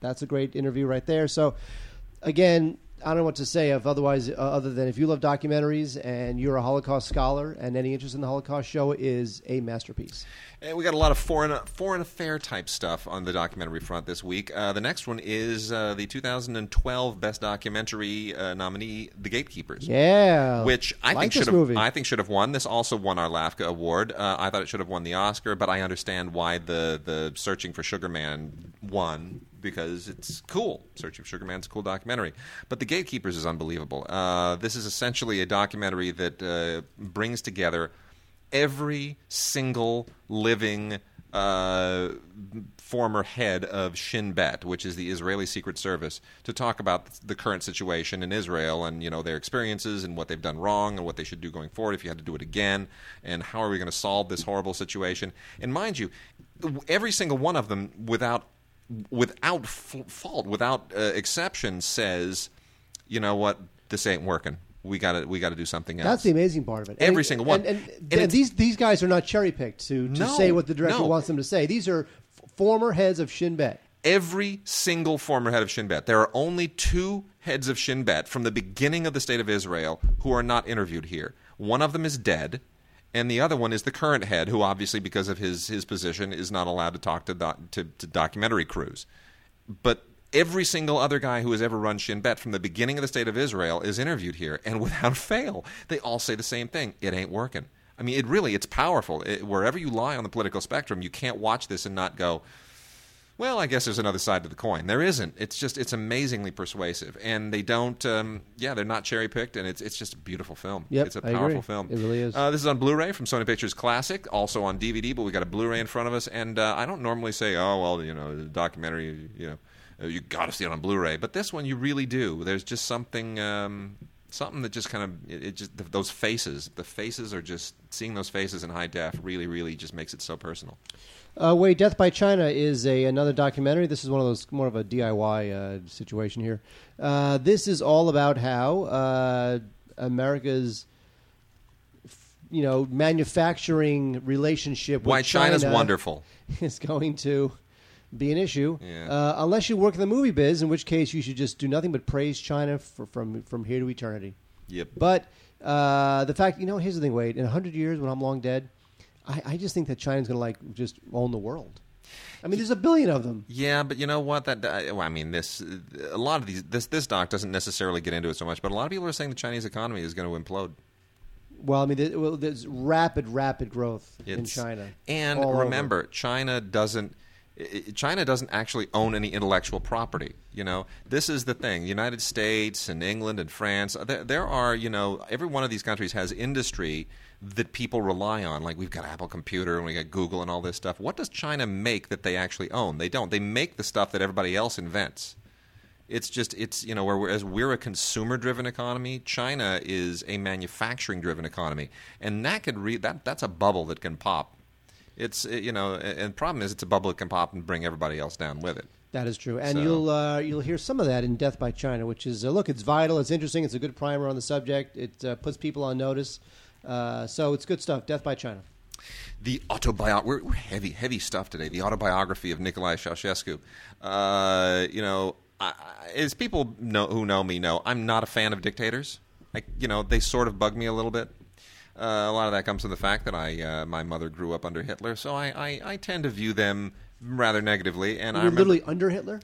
Speaker 3: that's a great interview right there. So, again, I don't know what to say of otherwise, uh, other than if you love documentaries and you're a Holocaust scholar and any interest in the Holocaust Shoah is a masterpiece.
Speaker 2: And we got a lot of foreign foreign affair type stuff on the documentary front this week. Uh, the next one is uh, the 2012 Best Documentary uh, nominee, The Gatekeepers.
Speaker 3: Yeah,
Speaker 2: Which I
Speaker 3: like
Speaker 2: think should have
Speaker 3: movie.
Speaker 2: I think should have won. This also won our LAFCA award. Uh, I thought it should have won the Oscar, but I understand why the the Searching for Sugar Man won because it's cool. Searching for Sugar Man's a cool documentary. But The Gatekeepers is unbelievable. Uh, this is essentially a documentary that uh, brings together every single living uh, former head of Shin Bet, which is the Israeli Secret Service, to talk about the current situation in Israel and you know their experiences and what they've done wrong and what they should do going forward if you had to do it again and how are we going to solve this horrible situation. And mind you, every single one of them, without without f- fault, without uh, exception, says, you know what, this ain't working. We got to we got to do something else.
Speaker 3: That's the amazing part of it.
Speaker 2: Every
Speaker 3: And-
Speaker 2: single one.
Speaker 3: And, and,
Speaker 2: And
Speaker 3: these these guys are not cherry picked to, to
Speaker 2: No,
Speaker 3: say what the director
Speaker 2: no.
Speaker 3: wants them to say. These are f- former heads of Shin Bet.
Speaker 2: every single former head of Shin Bet. There are only two heads of Shin Bet from the beginning of the state of Israel who are not interviewed here. One of them is dead, and the other one is the current head, who obviously, because of his his position, is not allowed to talk to to, to documentary crews. But every single other guy who has ever run Shin Bet from the beginning of the state of Israel is interviewed here, and without fail, they all say the same thing: it ain't working. I mean, it really it's powerful. It, wherever you lie on the political spectrum, you can't watch this and not go. Well, I guess there's another side to the coin. There isn't. It's just it's amazingly persuasive, and they don't. Um, yeah, they're not cherry picked, and it's it's just a beautiful film.
Speaker 3: Yep,
Speaker 2: it's a
Speaker 3: I
Speaker 2: powerful
Speaker 3: agree.
Speaker 2: film.
Speaker 3: It really is.
Speaker 2: Uh, this is on Blu-ray from Sony Pictures Classic, also on DVD, but we got a Blu-ray in front of us, and uh, I don't normally say, oh well, you know, the documentary, you know, uh, you got to see it on Blu-ray, but this one you really do. There's just something. Um, Something that just kind of it, it just th- those faces, the faces are just seeing those faces in high def really, really just makes it so personal.
Speaker 3: Uh, wait, Death by China is a another documentary. This is one of those more of a DIY uh, situation here. Uh, this is all about how uh, America's, you know, manufacturing relationship with
Speaker 2: Why China's
Speaker 3: China
Speaker 2: wonderful.
Speaker 3: is going to be an issue,
Speaker 2: Yeah.
Speaker 3: uh, unless you work in the movie biz, in which case you should just do nothing but praise China for, from from here to eternity.
Speaker 2: Yep.
Speaker 3: But uh, the fact, you know, here's the thing, Wade. In hundred years, when I'm long dead, I, I just think that China's going to like just own the world. I mean, there's a billion of them.
Speaker 2: Yeah, but you know what? That well, I mean, this a lot of these this this doc doesn't necessarily get into it so much, but a lot of people are saying the Chinese economy is going to implode.
Speaker 3: Well, I mean, there, well, there's rapid, rapid growth in China.
Speaker 2: And
Speaker 3: all over.
Speaker 2: remember, China doesn't. China doesn't actually own any intellectual property. You know, this is the thing. The United States and England and France. There, there are, you know, every one of these countries has industry that people rely on. Like we've got Apple Computer and we got Google and all this stuff. What does China make that they actually own? They don't. They make the stuff that everybody else invents. It's just it's you know whereas we're a consumer driven economy, China is a manufacturing driven economy, and that could re- that that's a bubble that can pop. It's you know, and problem is it's a bubble that can pop and bring everybody else down with it.
Speaker 3: That is true, and
Speaker 2: So-
Speaker 3: you'll uh, you'll hear some of that in Death by China, which is uh, look, it's vital, it's interesting, it's a good primer on the subject, it uh, puts people on notice, uh, so it's good stuff. Death by China.
Speaker 2: The autobiography, we're, we're heavy, heavy stuff today. The autobiography of Nicolae Ceausescu. Uh, you know, I, I- as people know, who know me know, I'm not a fan of dictators. I, you know, they sort of bug me a little bit. Uh, a lot of that comes from the fact that I, uh, my mother grew up under Hitler, so I, I, I tend to view them rather negatively. And I
Speaker 3: You're
Speaker 2: remember,
Speaker 3: literally under Hitler.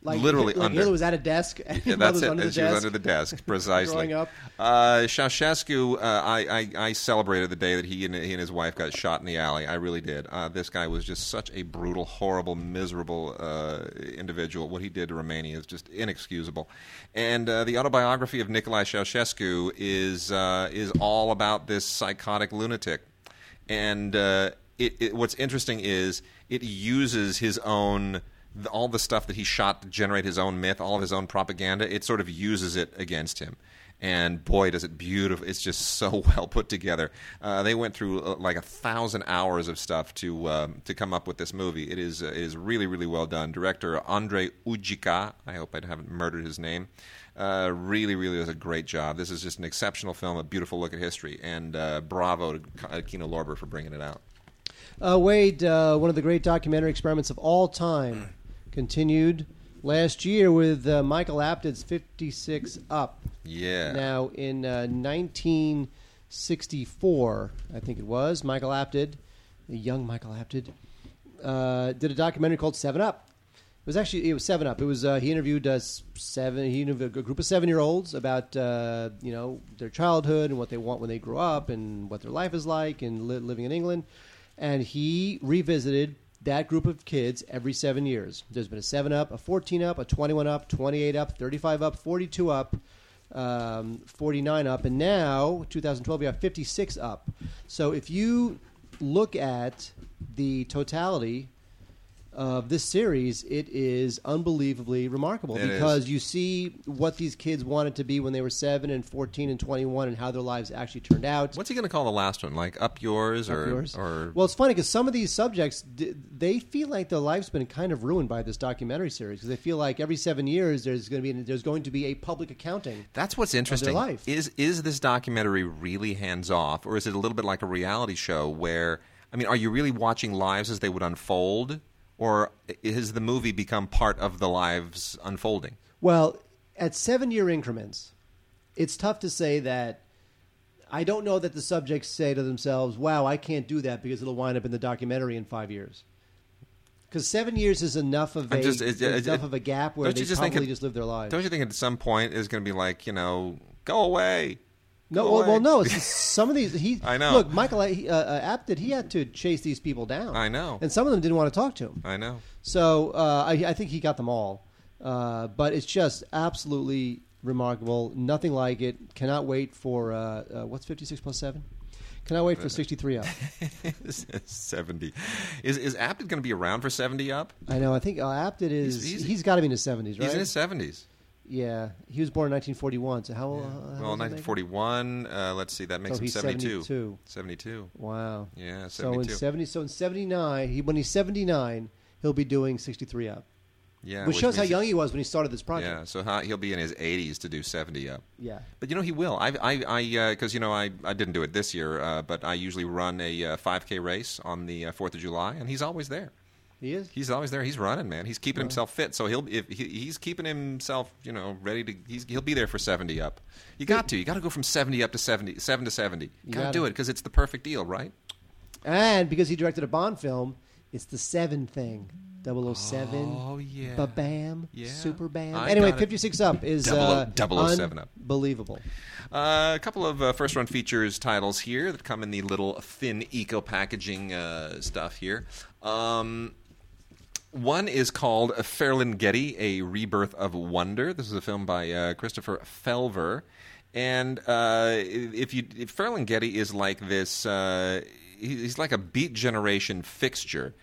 Speaker 3: Like
Speaker 2: Literally
Speaker 3: like
Speaker 2: under.
Speaker 3: Hitler was at a desk, and
Speaker 2: Yeah, that's
Speaker 3: was
Speaker 2: it.
Speaker 3: under the
Speaker 2: she was under the desk, precisely.
Speaker 3: Growing up.
Speaker 2: Uh, Ceausescu, uh, I, I, I celebrated the day that he and, he and his wife got shot in the alley. I really did. Uh, this guy was just such a brutal, horrible, miserable uh, individual. What he did to Romania is just inexcusable. And uh, the autobiography of Nicolae Ceausescu is uh, is all about this psychotic lunatic. And uh, it, it, what's interesting is it uses his own the- all the stuff that he shot to generate his own myth, all of his own propaganda. It sort of uses it against him. And boy, does it beautiful! It's just so well put together. Uh, they went through uh, like a thousand hours of stuff to um, to come up with this movie. It is uh, it is really really well done. Director Andre Ujica. I hope I haven't murdered his name. Uh, really, really does a great job. This is just an exceptional film, a beautiful look at history, and uh, bravo to K- Kino Lorber for bringing it out.
Speaker 3: Uh, Wade, uh, one of the great documentary experiments of all time, continued last year with uh, Michael Apted's 56 Up.
Speaker 2: Yeah.
Speaker 3: Now, in uh, 1964, I think it was, Michael Apted, the young Michael Apted, uh, did a documentary called Seven Up. It was actually it was Seven Up. It was uh, he interviewed uh, seven he interviewed a group of seven year olds about uh, you know their childhood and what they want when they grow up and what their life is like and li- living in England, and he revisited that group of kids every seven years. There's been a seven up, a fourteen up, a twenty one up, twenty eight up, thirty five up, forty two up um, 49 up, and now 2012 we have 56 up. So if you look at the totality of this series, it is unbelievably remarkable
Speaker 2: It
Speaker 3: because you see what these kids wanted to be when they were seven and 14 and 21, and how their lives actually turned out.
Speaker 2: What's he going to call the last one? Like up yours or
Speaker 3: yours.
Speaker 2: or
Speaker 3: well, it's funny because some of these subjects they feel like their life's been kind of ruined by this documentary series because they feel like every seven years there's going to be there's going to be a public accounting.
Speaker 2: That's what's interesting.
Speaker 3: life.
Speaker 2: Is is this documentary really hands off, or is it a little bit like a reality show where I mean, are you really watching lives as they would unfold, or has the movie become part of the lives unfolding?
Speaker 3: Well, at seven year increments, it's tough to say that. I don't know that the subjects say to themselves, "Wow, I can't do that because it'll wind up in the documentary in five years." Because seven years is enough of a
Speaker 2: just- it- it-
Speaker 3: enough
Speaker 2: it-
Speaker 3: of a gap where they
Speaker 2: just think
Speaker 3: probably
Speaker 2: it-
Speaker 3: just live their lives.
Speaker 2: Don't you think at some point it's going to be like you know, go away?
Speaker 3: No, well, well, no. It's some of these. He,
Speaker 2: I know.
Speaker 3: Look, Michael he, uh, uh, Apted, he had to chase these people down.
Speaker 2: I know.
Speaker 3: and some of them didn't want to talk to him.
Speaker 2: I know.
Speaker 3: So uh, I, I think he got them all. Uh, but it's just absolutely remarkable. Nothing like it. Cannot wait for uh, uh, what's fifty six plus seven. Cannot wait for sixty three up.
Speaker 2: seventy. Is is Apted going to be around for seventy up?
Speaker 3: I know. I think uh, Apted is.
Speaker 2: He's-
Speaker 3: he's,
Speaker 2: he's-
Speaker 3: got to be in his seventies, right?
Speaker 2: He's in his seventies.
Speaker 3: Yeah, he was born in nineteen forty one. So how old? how
Speaker 2: Well,
Speaker 3: is that
Speaker 2: nineteen forty one. Uh, let's see, that makes
Speaker 3: So
Speaker 2: him
Speaker 3: he's
Speaker 2: 72.
Speaker 3: 72.
Speaker 2: 72.
Speaker 3: Wow.
Speaker 2: Yeah,
Speaker 3: So in seventy, so in seventy nine, he when he's seventy nine, he'll be doing sixty three up,
Speaker 2: Yeah,
Speaker 3: which, shows how young he was when he started this project.
Speaker 2: Yeah, so how, he'll be in his 80s to do 70 up.
Speaker 3: Yeah.
Speaker 2: But you know he will. I, I, I, because you know I, I didn't do it this year, uh, but I usually run a uh, 5K race on the uh, Fourth of July, and he's always there.
Speaker 3: He is.
Speaker 2: He's always there. He's running, man. He's keeping himself fit, so he'll if he, he's keeping himself, you know, ready to. He's, he'll be there for 70 up. You got to. You got to go from 70 up to 70, 7 to 70.
Speaker 3: You
Speaker 2: got to do it because it's the perfect deal, right?
Speaker 3: And because he directed a Bond film, It's the seven thing. 007.
Speaker 2: Oh, yeah.
Speaker 3: Ba-bam.
Speaker 2: Yeah.
Speaker 3: Super bam.
Speaker 2: I
Speaker 3: anyway, 56 up is
Speaker 2: Double
Speaker 3: uh,
Speaker 2: double O seven up.
Speaker 3: Unbelievable.
Speaker 2: Uh, a couple of uh, first run features titles here that come in the little thin eco packaging uh, stuff here. Um, one is called Ferlinghetti, A Rebirth of Wonder. This is a film by uh, Christopher Felver. And uh, if you if Ferlinghetti is like this, uh, he's like a Beat Generation fixture.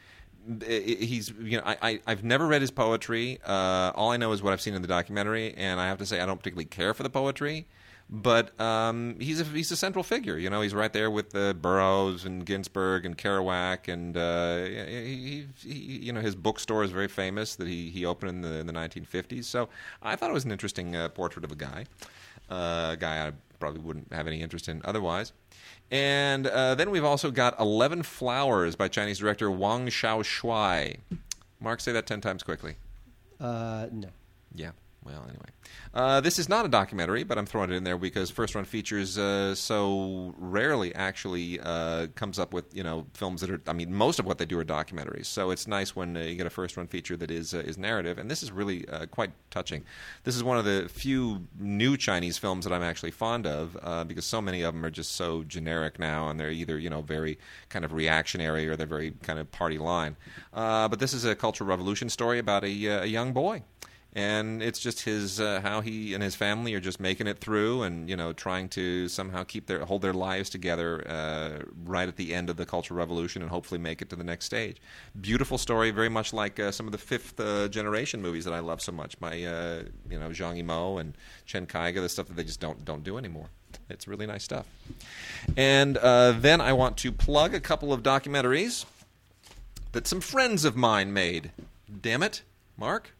Speaker 2: He's you know I, I I've never read his poetry. Uh, all I know is what I've seen in the documentary, and I have to say I don't particularly care for the poetry. But um, he's a he's a central figure. You know, he's right there with the Burroughs and Ginsberg and Kerouac, and uh, he, he, he, you know his bookstore is very famous that he, he opened in the in the 1950s. So I thought it was an interesting uh, portrait of a guy, uh, a guy I probably wouldn't have any interest in otherwise. And uh, then we've also got Eleven Flowers by Chinese director Wang Xiaoshuai. Mark, say that ten times quickly.
Speaker 3: Uh, no.
Speaker 2: Yeah. Well, anyway, uh, this is not a documentary, but I'm throwing it in there because First Run Features uh, so rarely actually uh, comes up with you know films that are. I mean, most of what they do are documentaries. So it's nice when uh, you get a First Run feature that is uh, is narrative, and this is really uh, quite touching. This is one of the few new Chinese films that I'm actually fond of because so many of them are just so generic now, and they're either you know very kind of reactionary or they're very kind of party line. But this is a cultural revolution story about a, a young boy and it's just his uh, how he and his family are just making it through and you know trying to somehow keep their hold their lives together uh, right at the end of the cultural revolution and hopefully make it to the next stage. Beautiful story very much like uh, some of the fifth uh, generation movies that I love so much. By uh, you know Zhang Yimou and Chen Kaige the stuff that they just don't don't do anymore. It's really nice stuff. And uh, then I want to plug a couple of documentaries that some friends of mine made. Damn it Mark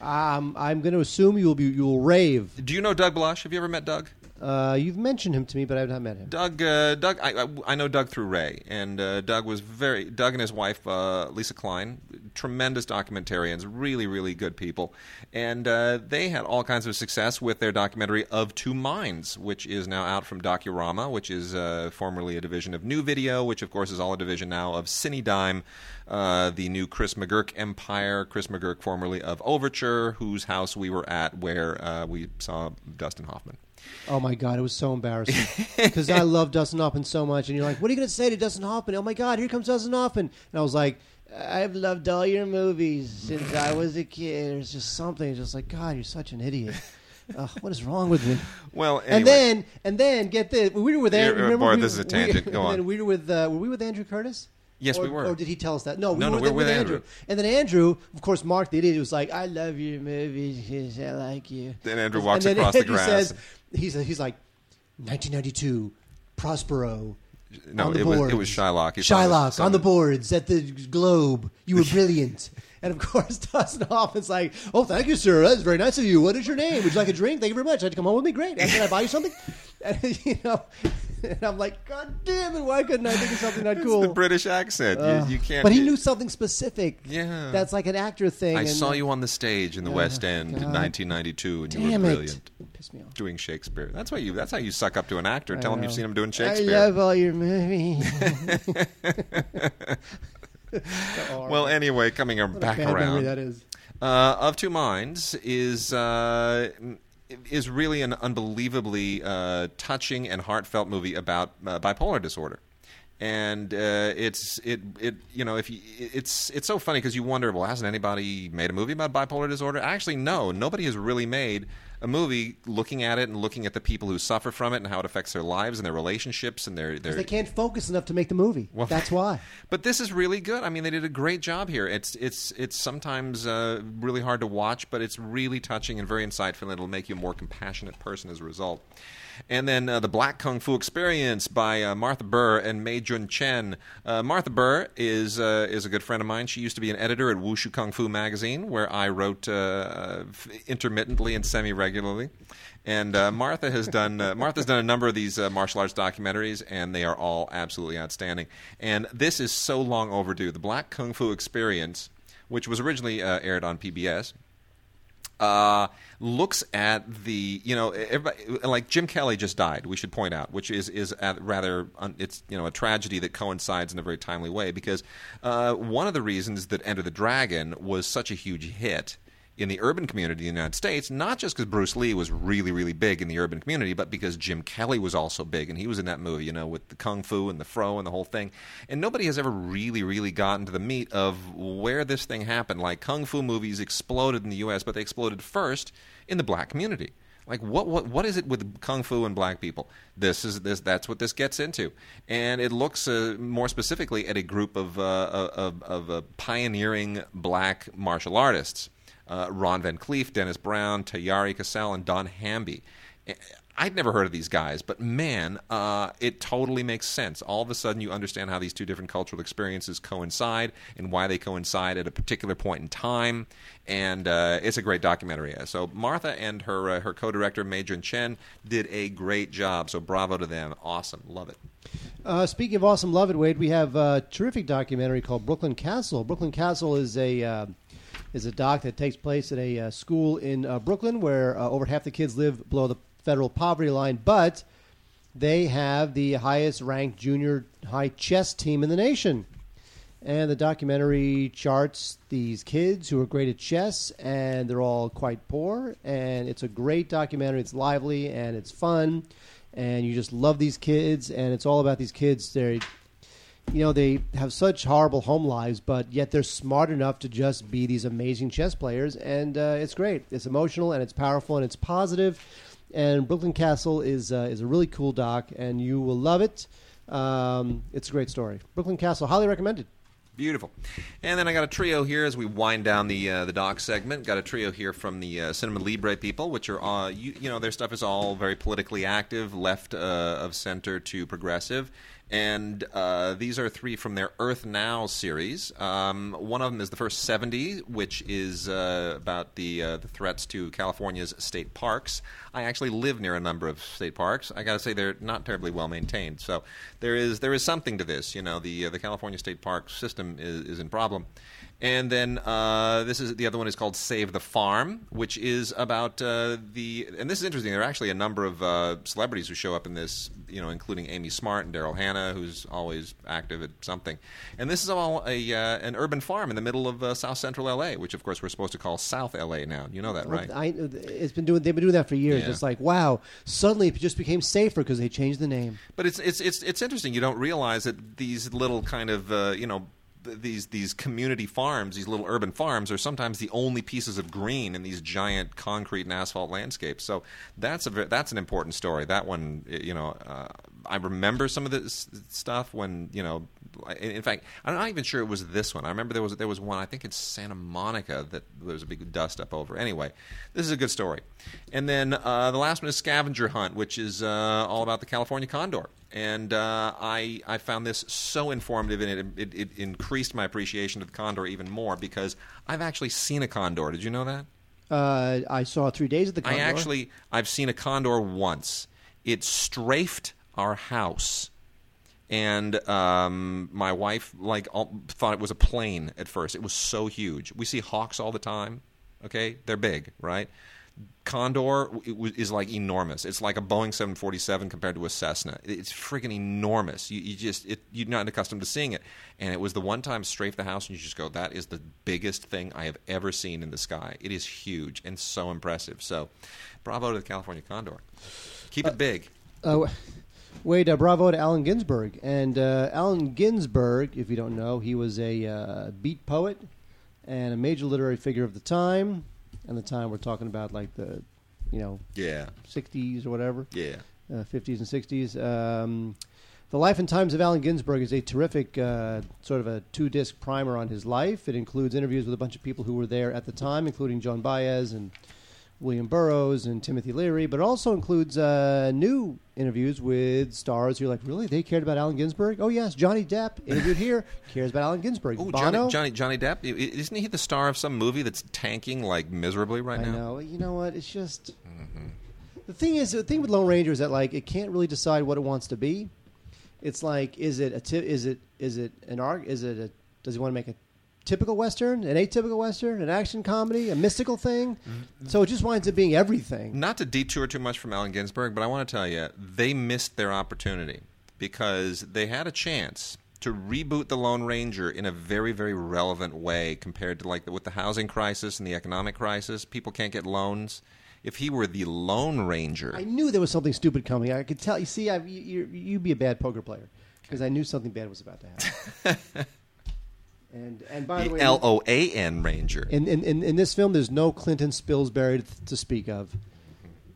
Speaker 3: Um, I'm going to assume you will be you will rave.
Speaker 2: Do you know Doug Blush? Have you ever met Doug?
Speaker 3: Uh, you've mentioned him to me, but I've not met him.
Speaker 2: Doug, uh, Doug, I, I, I know Doug through Ray, and uh, Doug was very. Doug and his wife uh, Lisa Klein, tremendous documentarians, really, really good people, and uh, they had all kinds of success with their documentary of Two Minds, which is now out from Docurama, which is uh, formerly a division of New Video, which of course is all a division now of Cinedigm, the new Chris McGurk empire. Chris McGurk, formerly of Overture, whose house we were at, where we saw Dustin Hoffman.
Speaker 3: Oh my god, it was so embarrassing because I love Dustin Hoffman so much, and you're like, "What are you going to say to Dustin Hoffman?" Oh my god, here comes Dustin Hoffman, and I was like, "I've loved all your movies since I was a kid." It's just something, it's just like, God, you're such an idiot. Ugh, what is wrong with me?
Speaker 2: Well,
Speaker 3: And then, and then, get this: we were with Andrew.
Speaker 2: uh,
Speaker 3: remember
Speaker 2: boy,
Speaker 3: we-
Speaker 2: this is a
Speaker 3: we-
Speaker 2: tangent. Go
Speaker 3: and
Speaker 2: on.
Speaker 3: then we were with uh, were we with Andrew Curtis?
Speaker 2: Yes,
Speaker 3: or,
Speaker 2: we were.
Speaker 3: Or did he tell us that? No, we
Speaker 2: No,
Speaker 3: were
Speaker 2: no,
Speaker 3: with,
Speaker 2: we're with
Speaker 3: Andrew.
Speaker 2: Andrew.
Speaker 3: And then Andrew, of course, Mark the idiot was like, "I love your movies. 'cause I like you."
Speaker 2: Then Andrew
Speaker 3: And
Speaker 2: walks
Speaker 3: then
Speaker 2: across the
Speaker 3: Andrew
Speaker 2: grass.
Speaker 3: Says, he's he's like, 1992, Prospero.
Speaker 2: No,
Speaker 3: on the
Speaker 2: it was- it
Speaker 3: boards.
Speaker 2: was Shylock. He saw
Speaker 3: Shylock on the
Speaker 2: some-
Speaker 3: boards at the Globe. You were brilliant. and of course, Dustin Hoffman's like, "Oh, thank you, sir. That's very nice of you. What is your name? Would you like a drink? Thank you very much. I'd come home with me. Great. And Can I buy you something?" And, you know, and I'm like, "God damn it! Why couldn't I think of something that
Speaker 2: It's
Speaker 3: cool?"
Speaker 2: the British accent.
Speaker 3: Ugh.
Speaker 2: you, you can't.
Speaker 3: But he knew something specific.
Speaker 2: Yeah.
Speaker 3: That's like an actor thing.
Speaker 2: I
Speaker 3: and,
Speaker 2: saw
Speaker 3: uh,
Speaker 2: you on the stage in the West End in 1992, and you were brilliant
Speaker 3: it! Piss me off.
Speaker 2: doing Shakespeare. That's why you. That's how you suck up to an actor.
Speaker 3: I
Speaker 2: Tell him you've seen him doing Shakespeare.
Speaker 3: I love all your movies.
Speaker 2: well, anyway, coming back around.
Speaker 3: that is.
Speaker 2: Uh, of Two Minds is uh, is really an unbelievably uh, touching and heartfelt movie about uh, bipolar disorder. And uh, it's it it you know if you, it's it's so funny because you wonder well hasn't anybody made a movie about bipolar disorder actually no nobody has really made a movie looking at it and looking at the people who suffer from it and how it affects their lives and their relationships and their their
Speaker 3: They can't focus enough to make the movie.
Speaker 2: Well,
Speaker 3: That's why.
Speaker 2: But this is really good. I mean, they did a great job here. It's it's it's sometimes uh, really hard to watch, but it's really touching and very insightful, and it'll make you a more compassionate person as a result. And then uh, the Black Kung Fu Experience by uh, Martha Burr and Mei Jun Chen. Uh, Martha Burr is uh, is a good friend of mine. She used to be an editor at Wushu Kung Fu magazine, where I wrote uh, intermittently and semi regularly. And Martha has done Martha's done a number of these martial arts documentaries, and they are all absolutely outstanding. And this is so long overdue. The Black Kung Fu Experience, which was originally aired on PBS, uh, looks at the you know everybody, like Jim Kelly just died. We should point out, which is is rather it's you know a tragedy that coincides in a very timely way because uh, one of the reasons that Enter the Dragon was such a huge hit in the urban community in the United States, not just because Bruce Lee was really, really big in the urban community, but because Jim Kelly was also big, and he was in that movie, you know, with the kung fu and the fro and the whole thing. And nobody has ever really, really gotten to the meat of where this thing happened. Like kung fu movies exploded in the U.S., but they exploded first in the black community. Like what what what is it with kung fu and black people? This is this that's what this gets into, and it looks uh, more specifically at a group of uh, of, of uh, pioneering black martial artists uh, Ron Van Clief, Dennis Brown, Tayari Cassell, and Don Hamby. I'd never heard of these guys, but man, uh, it totally makes sense. All of a sudden, you understand how these two different cultural experiences coincide and why they coincide at a particular point in time. And uh, it's a great documentary. So Martha and her uh, her co-director Mei-Jun Chen did a great job. So bravo to them. Awesome, love it.
Speaker 3: Uh, speaking of awesome, love it, Wade. We have a terrific documentary called Brooklyn Castle. Brooklyn Castle is a uh, is a doc that takes place at a uh, school in uh, Brooklyn where uh, over half the kids live below the federal poverty line, but they have the highest ranked junior high chess team in the nation. And the documentary charts these kids who are great at chess, and they're all quite poor. And it's a great documentary. It's lively and it's fun, and you just love these kids. And it's all about these kids. They're you know they have such horrible home lives, but yet they're smart enough to just be these amazing chess players, and uh, it's great. It's emotional and it's powerful and it's positive. And Brooklyn Castle is uh, is a really cool doc, and you will love it. Um, it's a great story. Brooklyn Castle, highly recommended.
Speaker 2: Beautiful. And then I got a trio here as we wind down the uh, the doc segment. Got a trio here from the uh, Cinema Libre people, which are uh, you, you know their stuff is all very politically active, left uh, of center to progressive and uh, these are three from their Earth Now series. Um, one of them is the first 70, which is uh, about the uh, the threats to California's state parks. I actually live near a number of state parks. I got to say they're not terribly well maintained. So there is there is something to this. You know, the uh, the California state park system is, is in problem. And then uh, this is the other one is called Save the Farm, which is about uh, the and this is interesting. There are actually a number of uh, celebrities who show up in this, you know, including Amy Smart and Daryl Hannah, who's always active at something. And this is all a uh, an urban farm in the middle of uh, South Central LA, which of course we're supposed to call South LA now. You know that, right?
Speaker 3: I, it's been doing. They've been doing that for years. Yeah. It's like wow, suddenly it just became safer because they changed the name.
Speaker 2: But it's it's it's it's interesting. You don't realize that these little kind of uh, you know these these community farms, these little urban farms, are sometimes the only pieces of green in these giant concrete and asphalt landscapes. So that's a that's an important story. That one, you know, uh, I remember some of this stuff when you know. In fact, I'm not even sure it was this one. I remember there was there was one. I think it's Santa Monica that there was a big dust up over. Anyway, this is a good story. And then uh, the last one is Scavenger Hunt, which is uh, all about the California condor and uh, I I found this so informative, and it, it, it increased my appreciation of the condor even more because I've actually seen a condor. Did you know that?
Speaker 3: Uh, I saw three days of the condor.
Speaker 2: I actually I've seen a condor once. It strafed our house, and um, my wife like all, thought it was a plane at first. It was so huge. We see hawks all the time. Okay, they're big, right? Condor is like enormous. It's like a Boeing 747 compared to a Cessna. It's freaking enormous. You, you just it, you're not accustomed to seeing it. And it was the one time strafe the house, and you just go, "That is the biggest thing I have ever seen in the sky. It is huge and so impressive." So, bravo to the California condor. Keep it uh, big.
Speaker 3: Uh, Wait, uh, bravo to Allen Ginsberg. And uh, Allen Ginsberg, if you don't know, he was a uh, beat poet and a major literary figure of the time and the time we're talking about like the, you know,
Speaker 2: yeah,
Speaker 3: '60s or whatever,
Speaker 2: yeah,
Speaker 3: uh, '50s and '60s. Um, the Life and Times of Allen Ginsberg is a terrific uh, sort of a two disc primer on his life. It includes interviews with a bunch of people who were there at the time, including Joan Baez and William Burroughs and Timothy Leary, but it also includes uh, new interviews with stars. You're like, really? They cared about Allen Ginsberg? Oh yes, Johnny Depp interviewed here cares about Allen Ginsberg.
Speaker 2: Oh,
Speaker 3: Johnny,
Speaker 2: Johnny, Johnny Depp isn't he the star of some movie that's tanking like miserably right
Speaker 3: I
Speaker 2: now?
Speaker 3: I know. You know what? It's just mm-hmm. the thing is the thing with Lone Ranger is that like it can't really decide what it wants to be. It's like, is it a t- is it is it an arg? Is it a does he want to make a typical western, an atypical western, an action comedy, a mystical thing.
Speaker 2: Mm-hmm.
Speaker 3: So it just winds up being everything.
Speaker 2: Not to detour too much from Allen Ginsberg, but I want to tell you, they missed their opportunity because they had a chance to reboot the Lone Ranger in a very, very relevant way compared to like with the housing crisis and the economic crisis. People can't get loans. If he were the Lone Ranger,
Speaker 3: I knew there was something stupid coming. I could tell. You see, I, you, you, you'd be a bad poker player because I knew something bad was about to happen. and and by the,
Speaker 2: the
Speaker 3: way,
Speaker 2: L O A N Ranger.
Speaker 3: in, in, in, in this film, there's no Clinton Spilsbury to, to speak of.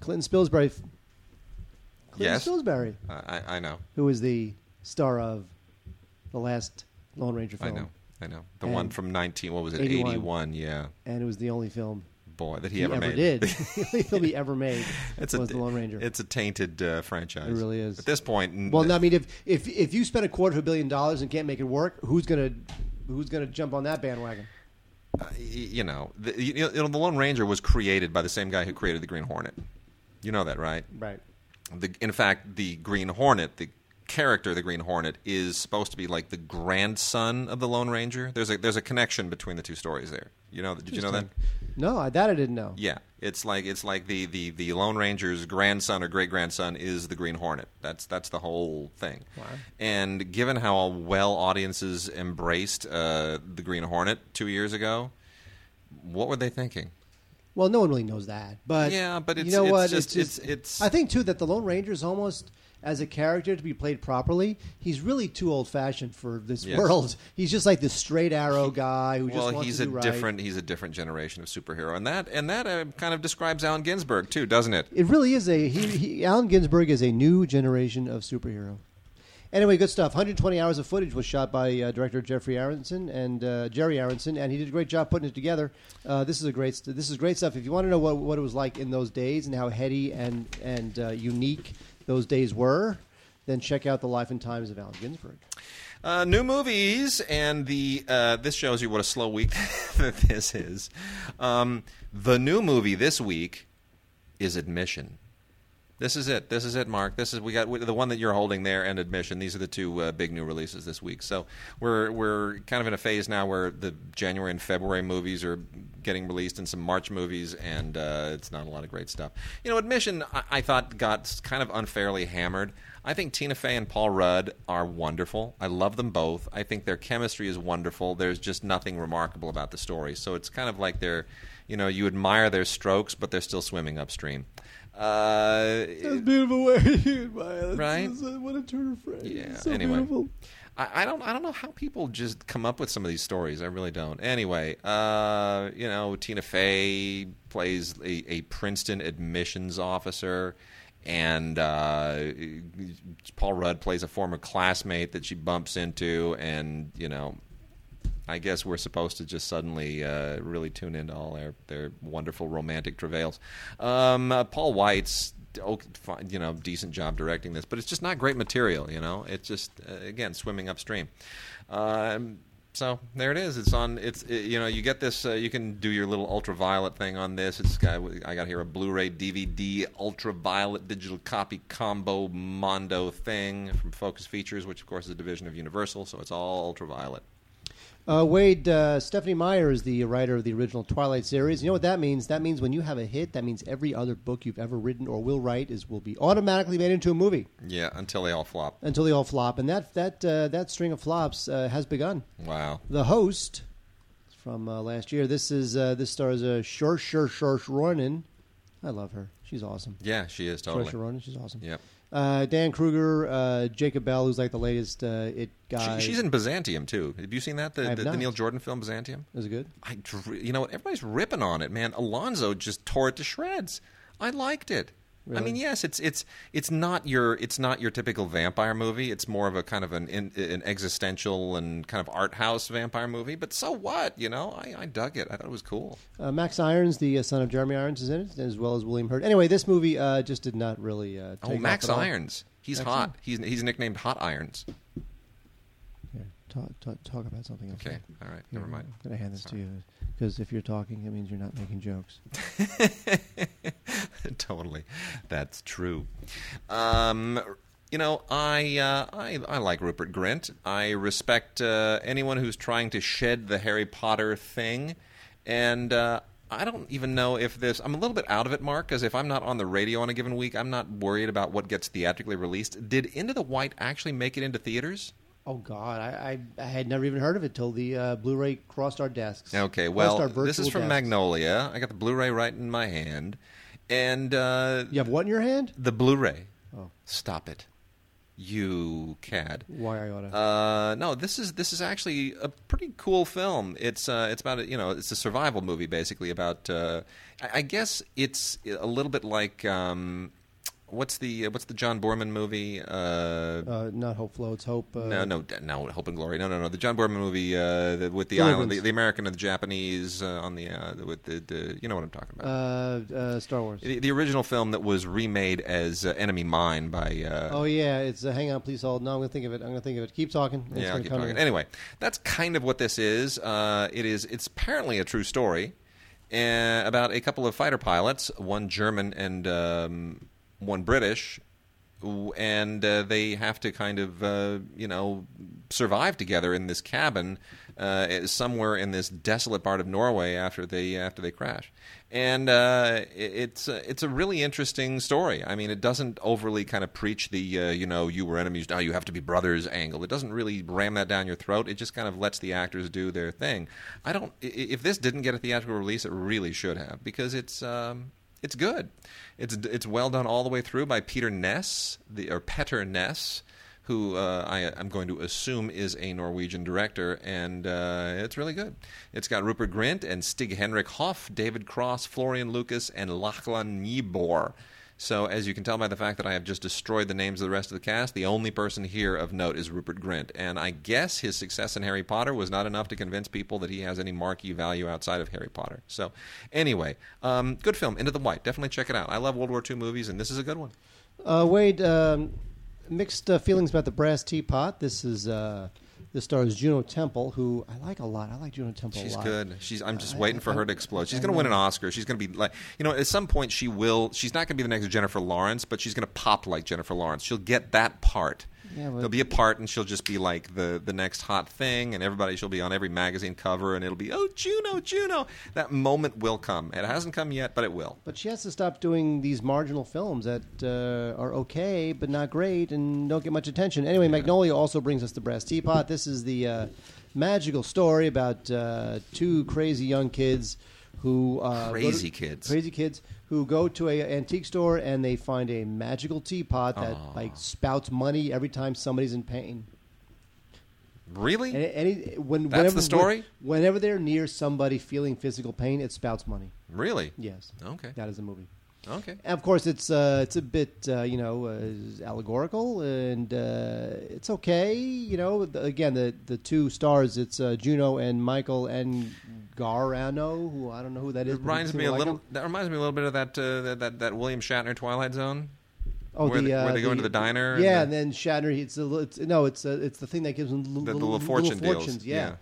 Speaker 3: Clinton Spilsbury. Clinton
Speaker 2: Yes.
Speaker 3: Spilsbury,
Speaker 2: I, I know,
Speaker 3: who is the star of the last Lone Ranger film?
Speaker 2: I know, I know. The
Speaker 3: And
Speaker 2: one from nineteen. What was it?
Speaker 3: 81.
Speaker 2: Eighty-one. Yeah,
Speaker 3: And it was the only film
Speaker 2: boy, that he,
Speaker 3: he,
Speaker 2: ever,
Speaker 3: ever
Speaker 2: made.
Speaker 3: did. the only film he ever made
Speaker 2: It's
Speaker 3: was
Speaker 2: a,
Speaker 3: The Lone Ranger.
Speaker 2: It's a tainted uh, franchise.
Speaker 3: It really is.
Speaker 2: At this point, n-
Speaker 3: well, no, I mean, if, if if you spend a quarter of a billion dollars and can't make it work, who's gonna who's gonna jump on that bandwagon?
Speaker 2: uh, you know, the, you know, the Lone Ranger was created by the same guy who created the Green Hornet. You know that, right?
Speaker 3: Right.
Speaker 2: The, in fact, the Green Hornet, the character, the Green Hornet, is supposed to be like the grandson of the Lone Ranger. There's a there's a connection between the two stories there. You know? Did you know that?
Speaker 3: No, I, that I didn't know.
Speaker 2: Yeah, it's like it's like the, the, the Lone Ranger's grandson or great grandson is the Green Hornet. That's that's the whole thing.
Speaker 3: Wow.
Speaker 2: And given how well audiences embraced uh, the Green Hornet two years ago, what were they thinking?
Speaker 3: Well, no one really knows that, but
Speaker 2: Yeah, but
Speaker 3: you know
Speaker 2: it's
Speaker 3: what?
Speaker 2: just-
Speaker 3: it's,
Speaker 2: it's- it's-
Speaker 3: I think too that the Lone Ranger is almost as a character to be played properly. He's really too old fashioned for this
Speaker 2: Yes.
Speaker 3: world. He's just like this straight arrow guy who just wants
Speaker 2: he's
Speaker 3: to
Speaker 2: a
Speaker 3: right.
Speaker 2: different he's a different generation of superhero, and that and that uh, kind of describes Allen Ginsberg too, doesn't it?
Speaker 3: It really is a he, he. Allen Ginsberg is a new generation of superhero. Anyway, good stuff. 120 hours of footage was shot by uh, director Jeffrey Aronson and uh, Jerry Aronson, and he did a great job putting it together. Uh, this is a great. St- this is great stuff. If you want to know what, what it was like in those days and how heady and and uh, unique those days were, then check out the life and times of Allen Ginsberg.
Speaker 2: Uh, new movies, and the uh, this shows you what a slow week that this is. Um, the new movie this week is Admission. This is it. This is it, Mark. This is we got the one that you're holding there, and Admission. These are the two uh, big new releases this week. So we're we're kind of in a phase now where the January and February movies are getting released, and some March movies, and uh, it's not a lot of great stuff. You know, Admission I, I thought got kind of unfairly hammered. I think Tina Fey and Paul Rudd are wonderful. I love them both. I think their chemistry is wonderful. There's just nothing remarkable about the story. So it's kind of like they're, you know, you admire their strokes, but they're still swimming upstream. Uh,
Speaker 3: beautiful way to
Speaker 2: Right?
Speaker 3: What a turn of phrase.
Speaker 2: yeah. anyway, I, I don't. I don't know how people just come up with some of these stories. I really don't. Anyway, uh, you know, Tina Fey plays a, a Princeton admissions officer, and uh, Paul Rudd plays a former classmate that she bumps into, and you know. I guess we're supposed to just suddenly uh, really tune into all their, their wonderful romantic travails. Um, uh, Paul Weitz, you know, decent job directing this, but it's just not great material. You know, it's just uh, again swimming upstream. Um, so there it is. It's on. It's it, you know you get this. Uh, you can do your little ultraviolet thing on this. It's got I got here a Blu-ray DVD ultraviolet digital copy combo mondo thing from Focus Features, which of course is a division of Universal. So it's all ultraviolet.
Speaker 3: Uh, Wade, uh, Stephenie Meyer is the writer of the original Twilight series. You know what that means? That means when you have a hit, that means every other book you've ever written or will write is will be automatically made into a movie
Speaker 2: Yeah, until they all flop.
Speaker 3: until they all flop. And that that uh, that string of flops uh, has begun.
Speaker 2: Wow.
Speaker 3: The host from uh, last year. This is uh, this stars uh, Shor Shor Shor Ronan. I love her. She's awesome.
Speaker 2: Yeah, she is totally.
Speaker 3: Shor Ronan. She's awesome.
Speaker 2: Yep.
Speaker 3: Uh, Diane Kruger, uh, Jake Abel, who's like the latest uh, it guy.
Speaker 2: She, she's in Byzantium too. Have you seen that? The, the, the. Neil Jordan film Byzantium.
Speaker 3: Is it good?
Speaker 2: I, you know what? Everybody's ripping on it, man. Alonzo just tore it to shreds. I liked it. I mean, yes, it's it's it's not your it's not your typical vampire movie. It's more of a kind of an in, an existential and kind of art house vampire movie. But so what? You know, I, I dug it. I thought it was cool.
Speaker 3: Uh, Max Irons, the uh, son of Jeremy Irons, is in it, as well as William Hurt. Anyway, this movie uh, just did not really. Uh,
Speaker 2: Oh, Max
Speaker 3: off at all.
Speaker 2: Irons. He's hot. He's he's nicknamed Hot Irons.
Speaker 3: Here, talk, talk, talk about something else.
Speaker 2: Okay, all right, never mind.
Speaker 3: I'm going to hand this to you because if you're talking, it means you're not making jokes.
Speaker 2: totally, that's true. Um, you know, I, uh, I I like Rupert Grint. I respect uh, anyone who's trying to shed the Harry Potter thing, and uh, I don't even know if this. I'm a little bit out of it, Mark, because if I'm not on the radio on a given week, I'm not worried about what gets theatrically released. Did Into the White actually make it into theaters?
Speaker 3: Oh God, I, I, I had never even heard of it till the uh, Blu-ray crossed our desks.
Speaker 2: Okay, well, this is from
Speaker 3: desks.
Speaker 2: Magnolia. I got the Blu-ray right in my hand, and uh,
Speaker 3: You have what in your hand?
Speaker 2: the Blu-ray.
Speaker 3: Oh.
Speaker 2: Stop it, you cad.
Speaker 3: Why I oughta?
Speaker 2: Uh, no, this is this is actually a pretty cool film. It's uh, it's about a, you know it's a survival movie basically about. Uh, I, I guess it's a little bit like um, what's the what's the John Boorman movie? Uh,
Speaker 3: uh, not hope floats, hope. Uh,
Speaker 2: no, no, no, Hope and Glory. No, no, no. The John Boorman movie uh, the, with the
Speaker 3: Deliverance.
Speaker 2: island, the, the American and the Japanese uh, on the uh, with the, the you know what I'm talking about.
Speaker 3: Uh, uh, Star Wars.
Speaker 2: the, the original film that was remade as uh, Enemy Mine by. Uh,
Speaker 3: oh yeah, it's uh, hang on, please hold. No, I'm gonna think of it. I'm gonna think of it. Keep talking. It's
Speaker 2: yeah, keep talking.
Speaker 3: in.
Speaker 2: Anyway, that's kind of what this is. Uh, it is. It's apparently a true story uh, about a couple of fighter pilots, one German and um, one British, and uh, they have to kind of uh, you know survive together in this cabin uh, somewhere in this desolate part of Norway after they after they crash. And uh, it's uh, it's a really interesting story. I mean, it doesn't overly kind of preach the uh, you know you were enemies now you have to be brothers angle. It doesn't really ram that down your throat. It just kind of lets the actors do their thing. I don't. If this didn't get a theatrical release, it really should have because it's. Um, it's good. It's it's well done all the way through by Peter Ness, the or Petter Ness, who uh, I, I'm going to assume is a Norwegian director, and uh, it's really good. It's got Rupert Grint and Stig Henrik Hoff, David Kross, Florian Lucas, and Lachlan Nieboer. So, as you can tell by the fact that I have just destroyed the names of the rest of the cast, the only person here of note is Rupert Grint. And I guess his success in Harry Potter was not enough to convince people that he has any marquee value outside of Harry Potter. So, anyway, um, good film, Into the White. Definitely check it out. I love World War II movies, and this is a good one.
Speaker 3: Uh, Wade, um, mixed uh, feelings about the Brass Teapot. This is uh, this stars Juno Temple, who I like a lot. I like Juno Temple
Speaker 2: She's
Speaker 3: a lot.
Speaker 2: good. She's. I'm just
Speaker 3: I-
Speaker 2: waiting for
Speaker 3: I-
Speaker 2: her to explode. She's going to win an. Oscar. She's going to be like, you know, at some point she will. She's not going to be the next Jennifer Lawrence, but she's going to pop like Jennifer Lawrence. She'll get that part.
Speaker 3: Yeah, but-
Speaker 2: There'll be a part, and she'll just be like the the next hot thing, and everybody. She'll be on every magazine cover, and it'll be oh Juno, Juno. That moment will come. It hasn't come yet, but it will.
Speaker 3: But she has to stop doing these marginal films that uh, are okay but not great and don't get much attention. Anyway, Magnolia also brings us the Brass Teapot. This is the uh, magical story about uh, two crazy young kids who uh, go to-
Speaker 2: Crazy kids.
Speaker 3: crazy kids who go to a antique store and they find a magical teapot that like spouts money every time somebody's in pain.
Speaker 2: Really?
Speaker 3: And any when
Speaker 2: That's
Speaker 3: whenever,
Speaker 2: the story?
Speaker 3: Whenever they're near somebody feeling physical pain, it spouts money.
Speaker 2: really?
Speaker 3: Yes.
Speaker 2: Okay.
Speaker 3: That is a movie.
Speaker 2: Okay.
Speaker 3: And of course, it's uh, it's a bit uh, you know uh, allegorical, and uh, it's okay. You know, the, again, the the two stars, it's uh, Juno and Michael and Garano, who I don't know who that is.
Speaker 2: It reminds me a
Speaker 3: like
Speaker 2: little.
Speaker 3: him.
Speaker 2: That reminds me a little bit of that uh, that, that that William Shatner Twilight Zone.
Speaker 3: Oh,
Speaker 2: where
Speaker 3: the,
Speaker 2: they-
Speaker 3: uh,
Speaker 2: where they go into the diner and
Speaker 3: Yeah,
Speaker 2: the-
Speaker 3: and then Shatner. It's, a, little- it's no, it's uh it's the thing that gives him l-
Speaker 2: The
Speaker 3: little,
Speaker 2: little fortune deals,
Speaker 3: fortunes. Yeah.
Speaker 2: yeah.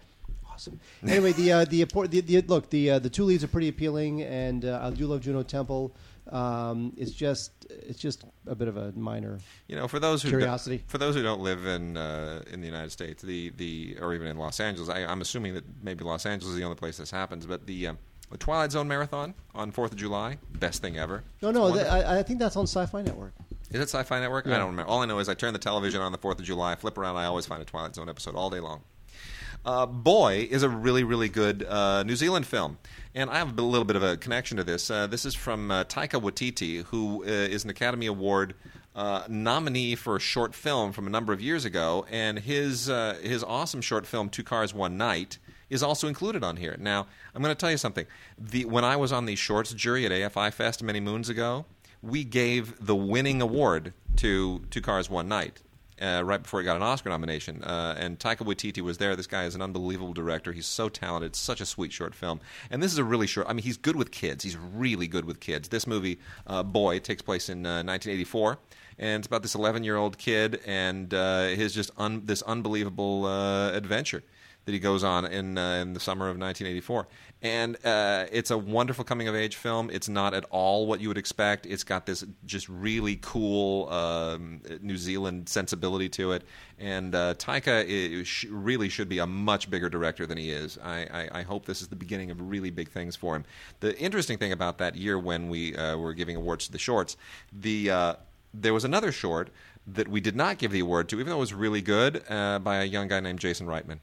Speaker 3: Awesome. Anyway, the uh, the, the the look the uh, the two leads are pretty appealing, and uh, I do love Juno Temple. Um, it's just it's just a bit of a minor.
Speaker 2: You know, for those who
Speaker 3: Curiosity.
Speaker 2: for those who don't live in uh, in the United States, the the or even in Los Angeles, I, I'm assuming that maybe Los Angeles is the only place this happens. But the um, the Twilight Zone marathon on Fourth of July, best thing ever.
Speaker 3: No, no, th- I, I think that's on Sci-Fi Network.
Speaker 2: is it Sci-Fi Network? I don't remember. All I know is I turn the television on the Fourth of July, flip around, I always find a Twilight Zone episode all day long. Uh, Boy is a really, really good uh, New Zealand film. And I have a little bit of a connection to this. Uh, this is from uh, Taika Waititi, who uh, is an Academy Award uh, nominee for a short film from a number of years ago. And his, his awesome short film, Two Cars, One Night, is also included on here. Now, I'm going to tell you something. The, when I was on the shorts jury at AFI Fest many moons ago, we gave the winning award to Two Cars, One Night uh, right before he got an Oscar nomination. Uh, and Taika Waititi was there. This guy is an unbelievable director. He's so talented. Such a sweet short film. And this is a really short. I mean, he's good with kids. He's really good with kids. This movie, uh, Boy, takes place in uh, 1984. And it's about this 11 year old kid and uh, his just un- this unbelievable uh, adventure that he goes on in uh, in the summer of 1984. And uh, it's a wonderful coming of age film. It's not at all what you would expect. It's got this just really cool um, New Zealand sensibility to it. And uh, Taika i- sh- really should be a much bigger director than he is. I, I, I hope this is the beginning of really big things for him. The interesting thing about that year when we uh, were giving awards to the shorts, the uh, there was another short that we did not give the award to, even though it was really good, uh, by a young guy named Jason Reitman.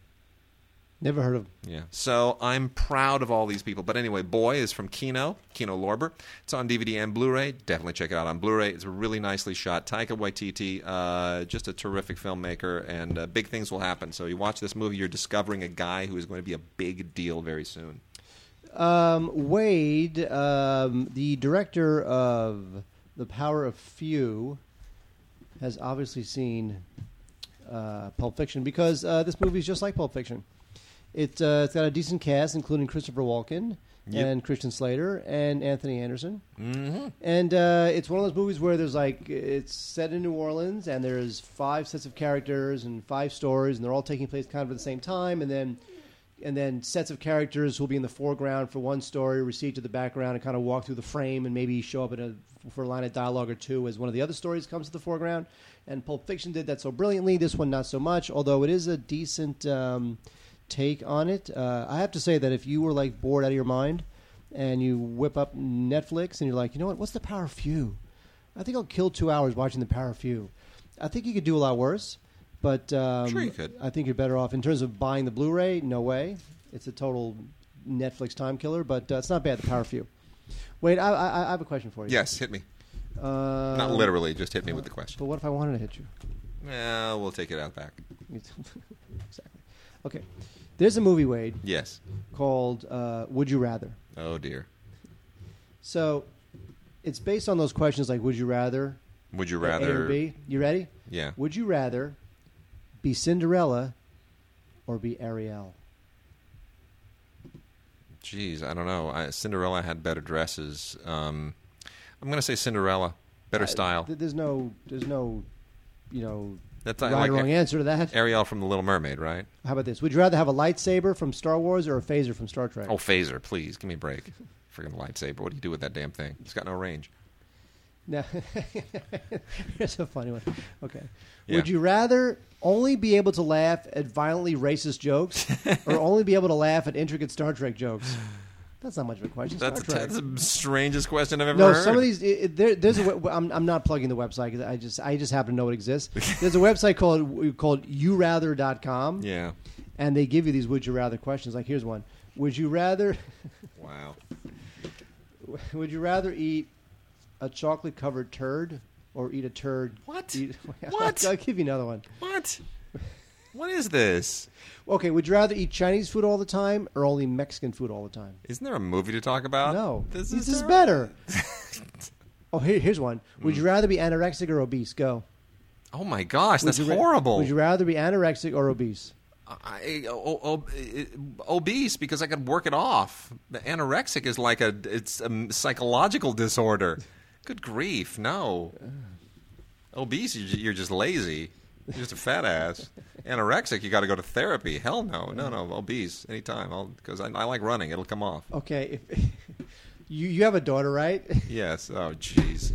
Speaker 3: Never heard of him.
Speaker 2: Yeah. So I'm proud of all these people. But anyway, Boy is from Kino, Kino Lorber. It's on DVD and Blu-ray. Definitely check it out on Blu-ray. It's really nicely shot. Taika Waititi, uh, just a terrific filmmaker, and uh, big things will happen. So you watch this movie, you're discovering a guy who is going to be a big deal very soon.
Speaker 3: Um, Wade, um, the director of The Power of Few, has obviously seen uh, Pulp Fiction because uh, this movie is just like Pulp Fiction. It, uh, it's got a decent cast, including Christopher Walken
Speaker 2: Yep.
Speaker 3: and Christian Slater and Anthony Anderson.
Speaker 2: Mm-hmm.
Speaker 3: And uh, it's one of those movies where there's like it's set in New Orleans, and there's five sets of characters and five stories, and they're all taking place kind of at the same time, and then and then sets of characters who'll be in the foreground for one story, recede to the background, and kind of walk through the frame, and maybe show up in a for a line of dialogue or two as one of the other stories comes to the foreground. And Pulp Fiction did that so brilliantly. This one not so much, although it is a decent. Um, take on it. Uh, I have to say that if you were like bored out of your mind and you whip up Netflix and you're like, you know what, what's the Power of Few? I think I'll kill two hours watching the Power of Few. I think you could do a lot worse, but um,
Speaker 2: Sure you could.
Speaker 3: I think you're better off in terms of buying the Blu-ray. No way, it's a total Netflix time killer, but uh, it's not bad. The Power of Few. Wait, I, I, I have a question for you.
Speaker 2: Yes, hit me.
Speaker 3: Uh,
Speaker 2: Not literally, just hit me with the question.
Speaker 3: But what if I wanted to hit you?
Speaker 2: Well, we'll take it out back.
Speaker 3: exactly. Okay. There's a movie, Wade,
Speaker 2: Yes.
Speaker 3: called uh, Would You Rather.
Speaker 2: Oh dear.
Speaker 3: So it's based on those questions like Would you rather?
Speaker 2: Would you
Speaker 3: A or
Speaker 2: rather?
Speaker 3: B? You ready?
Speaker 2: Yeah.
Speaker 3: Would you rather be Cinderella or be Ariel?
Speaker 2: Jeez, I don't know. I, Cinderella had better dresses. Um, I'm going to say Cinderella. Better
Speaker 3: Uh,
Speaker 2: style.
Speaker 3: th- there's no, there's no, you know,
Speaker 2: That's
Speaker 3: right
Speaker 2: like
Speaker 3: or wrong
Speaker 2: A-
Speaker 3: answer to that.
Speaker 2: Ariel from The Little Mermaid, right?
Speaker 3: How about this? Would you rather have a lightsaber from Star Wars or a phaser from Star Trek?
Speaker 2: Oh, phaser, please give me a break. Freaking lightsaber. What do you do with that damn thing? It's got no range.
Speaker 3: No. Here's a funny one. Okay.
Speaker 2: Yeah.
Speaker 3: Would you rather only be able to laugh at violently racist jokes or only be able to laugh at intricate Star Trek jokes? That's not much of a question.
Speaker 2: That's,
Speaker 3: Star Trek.
Speaker 2: that's the strangest question I've ever
Speaker 3: No,
Speaker 2: heard.
Speaker 3: some of these. It, it- there, there's a. we- I'm, I'm not plugging the website because I just I just happen to know it exists. There's a website called called yourather.com,
Speaker 2: Yeah.
Speaker 3: and they give you these would you rather questions. Like here's one: Would you rather
Speaker 2: Wow.
Speaker 3: would you rather eat a chocolate covered turd or eat a turd?
Speaker 2: What?
Speaker 3: Eat,
Speaker 2: What?
Speaker 3: I'll give you another one.
Speaker 2: What? What is this?
Speaker 3: Okay, would you rather eat Chinese food all the time or only Mexican food all the time?
Speaker 2: Isn't there a movie to talk about?
Speaker 3: no,
Speaker 2: This
Speaker 3: this
Speaker 2: is
Speaker 3: is better. oh, here, here's one. Would you
Speaker 2: Mm.
Speaker 3: rather be anorexic or obese? Go.
Speaker 2: Oh my gosh, that's
Speaker 3: ra-
Speaker 2: horrible.
Speaker 3: Would you rather be anorexic or obese?
Speaker 2: I, o- o- o- obese because I could work it off. The anorexic is like a it's a psychological disorder. Good grief, no. Obese, you're just lazy. You're just a fat ass. Anorexic, you got to go to therapy. Hell no, no, no. Obese, anytime. I'll Because I, I like running. It'll come off.
Speaker 3: Okay, if, you you have a daughter, right?
Speaker 2: Yes. Oh, jeez.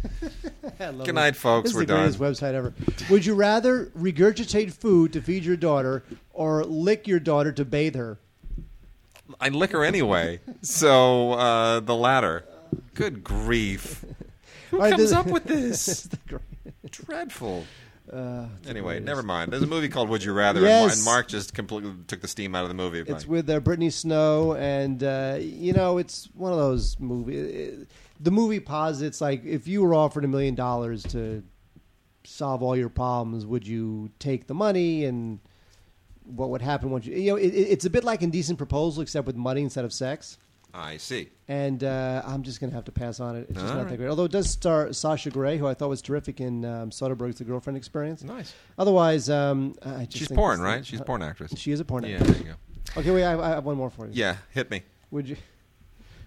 Speaker 2: Good
Speaker 3: this.
Speaker 2: night, folks.
Speaker 3: This is
Speaker 2: We're
Speaker 3: the greatest website ever. Would you rather regurgitate food to feed your daughter or lick your daughter to bathe her?
Speaker 2: I lick her anyway. So uh, the latter. Good grief. Who
Speaker 3: right,
Speaker 2: comes
Speaker 3: this-
Speaker 2: up with this? Dreadful.
Speaker 3: Uh,
Speaker 2: Anyway, never mind. There's a movie called Would You Rather, and,
Speaker 3: Yes.
Speaker 2: And Mark just completely took the steam out of the movie.
Speaker 3: It's with uh, Brittany Snow, and uh, you know, it's one of those movies. The movie posits like if you were offered a million dollars to solve all your problems, would you take the money? And what would happen once you? You know, it- it's a bit like Indecent Proposal, except with money instead of sex.
Speaker 2: I see.
Speaker 3: And uh, I'm just going to have to pass on it. It's just
Speaker 2: All
Speaker 3: not
Speaker 2: right.
Speaker 3: that great. Although it does star Sasha Grey, who I thought was terrific in um, Soderbergh's The Girlfriend Experience.
Speaker 2: Nice.
Speaker 3: Otherwise, um, I just
Speaker 2: She's
Speaker 3: think
Speaker 2: porn,
Speaker 3: this-
Speaker 2: right? She's a porn actress.
Speaker 3: She is a porn
Speaker 2: Yeah,
Speaker 3: actress.
Speaker 2: there you go.
Speaker 3: Okay, wait. I, I have one more for you.
Speaker 2: Yeah, hit me.
Speaker 3: Would you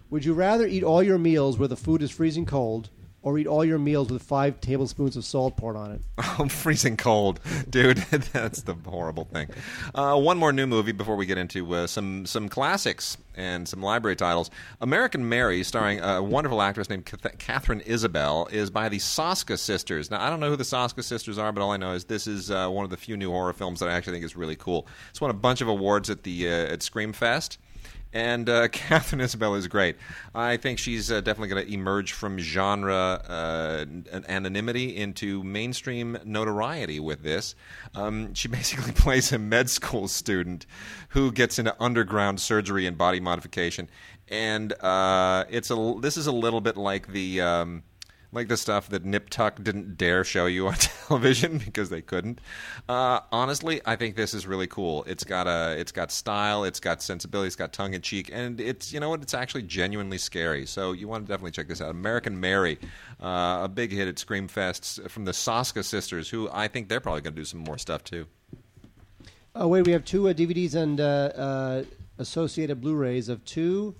Speaker 3: Would you rather eat all your meals where the food is freezing cold, or eat all your meals with five tablespoons of salt poured on it.
Speaker 2: I'm freezing cold, dude. That's the horrible thing. Uh, one more new movie before we get into uh, some some classics and some library titles. American Mary, starring a wonderful actress named Katharine Isabelle, is by the Soska sisters. Now, I don't know who the Soska sisters are, but all I know is this is uh, one of the few new horror films that I actually think is really cool. It's won a bunch of awards at the uh, at Screamfest. And uh, Katharine Isabelle is great. I think she's uh, definitely going to emerge from genre uh, anonymity into mainstream notoriety with this. Um, she basically plays a med school student who gets into underground surgery and body modification, and uh, it's a. This is a little bit like the. Um, like the stuff that Nip Tuck didn't dare show you on television because they couldn't. Uh, honestly, I think this is really cool. It's got a, it's got style, it's got sensibility, it's got tongue in cheek, and it's you know what, it's actually genuinely scary. So you want to definitely check this out. American Mary, uh, a big hit at Screamfests from the Soska sisters, who I think they're probably going to do some more stuff too.
Speaker 3: Oh wait, we have two uh, DVDs and uh, uh, associated Blu-rays of two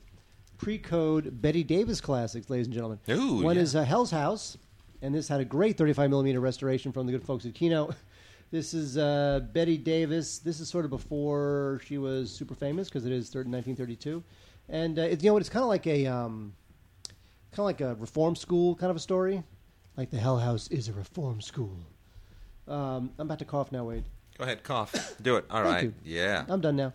Speaker 3: pre-code Bette Davis classics, ladies and gentlemen.
Speaker 2: Ooh,
Speaker 3: One
Speaker 2: yeah.
Speaker 3: is uh, Hell's House, and this had a great 35 millimeter restoration from the good folks at Kino. This is uh, Bette Davis. This is sort of before she was super famous because it is thir- 1932, and uh, it, you know what? It's kind of like a um, kind of like a reform school kind of a story. Like the Hell House is a reform school. Um, I'm about to cough now, Wade.
Speaker 2: Go ahead, cough. Do it. All right. Yeah.
Speaker 3: I'm done now.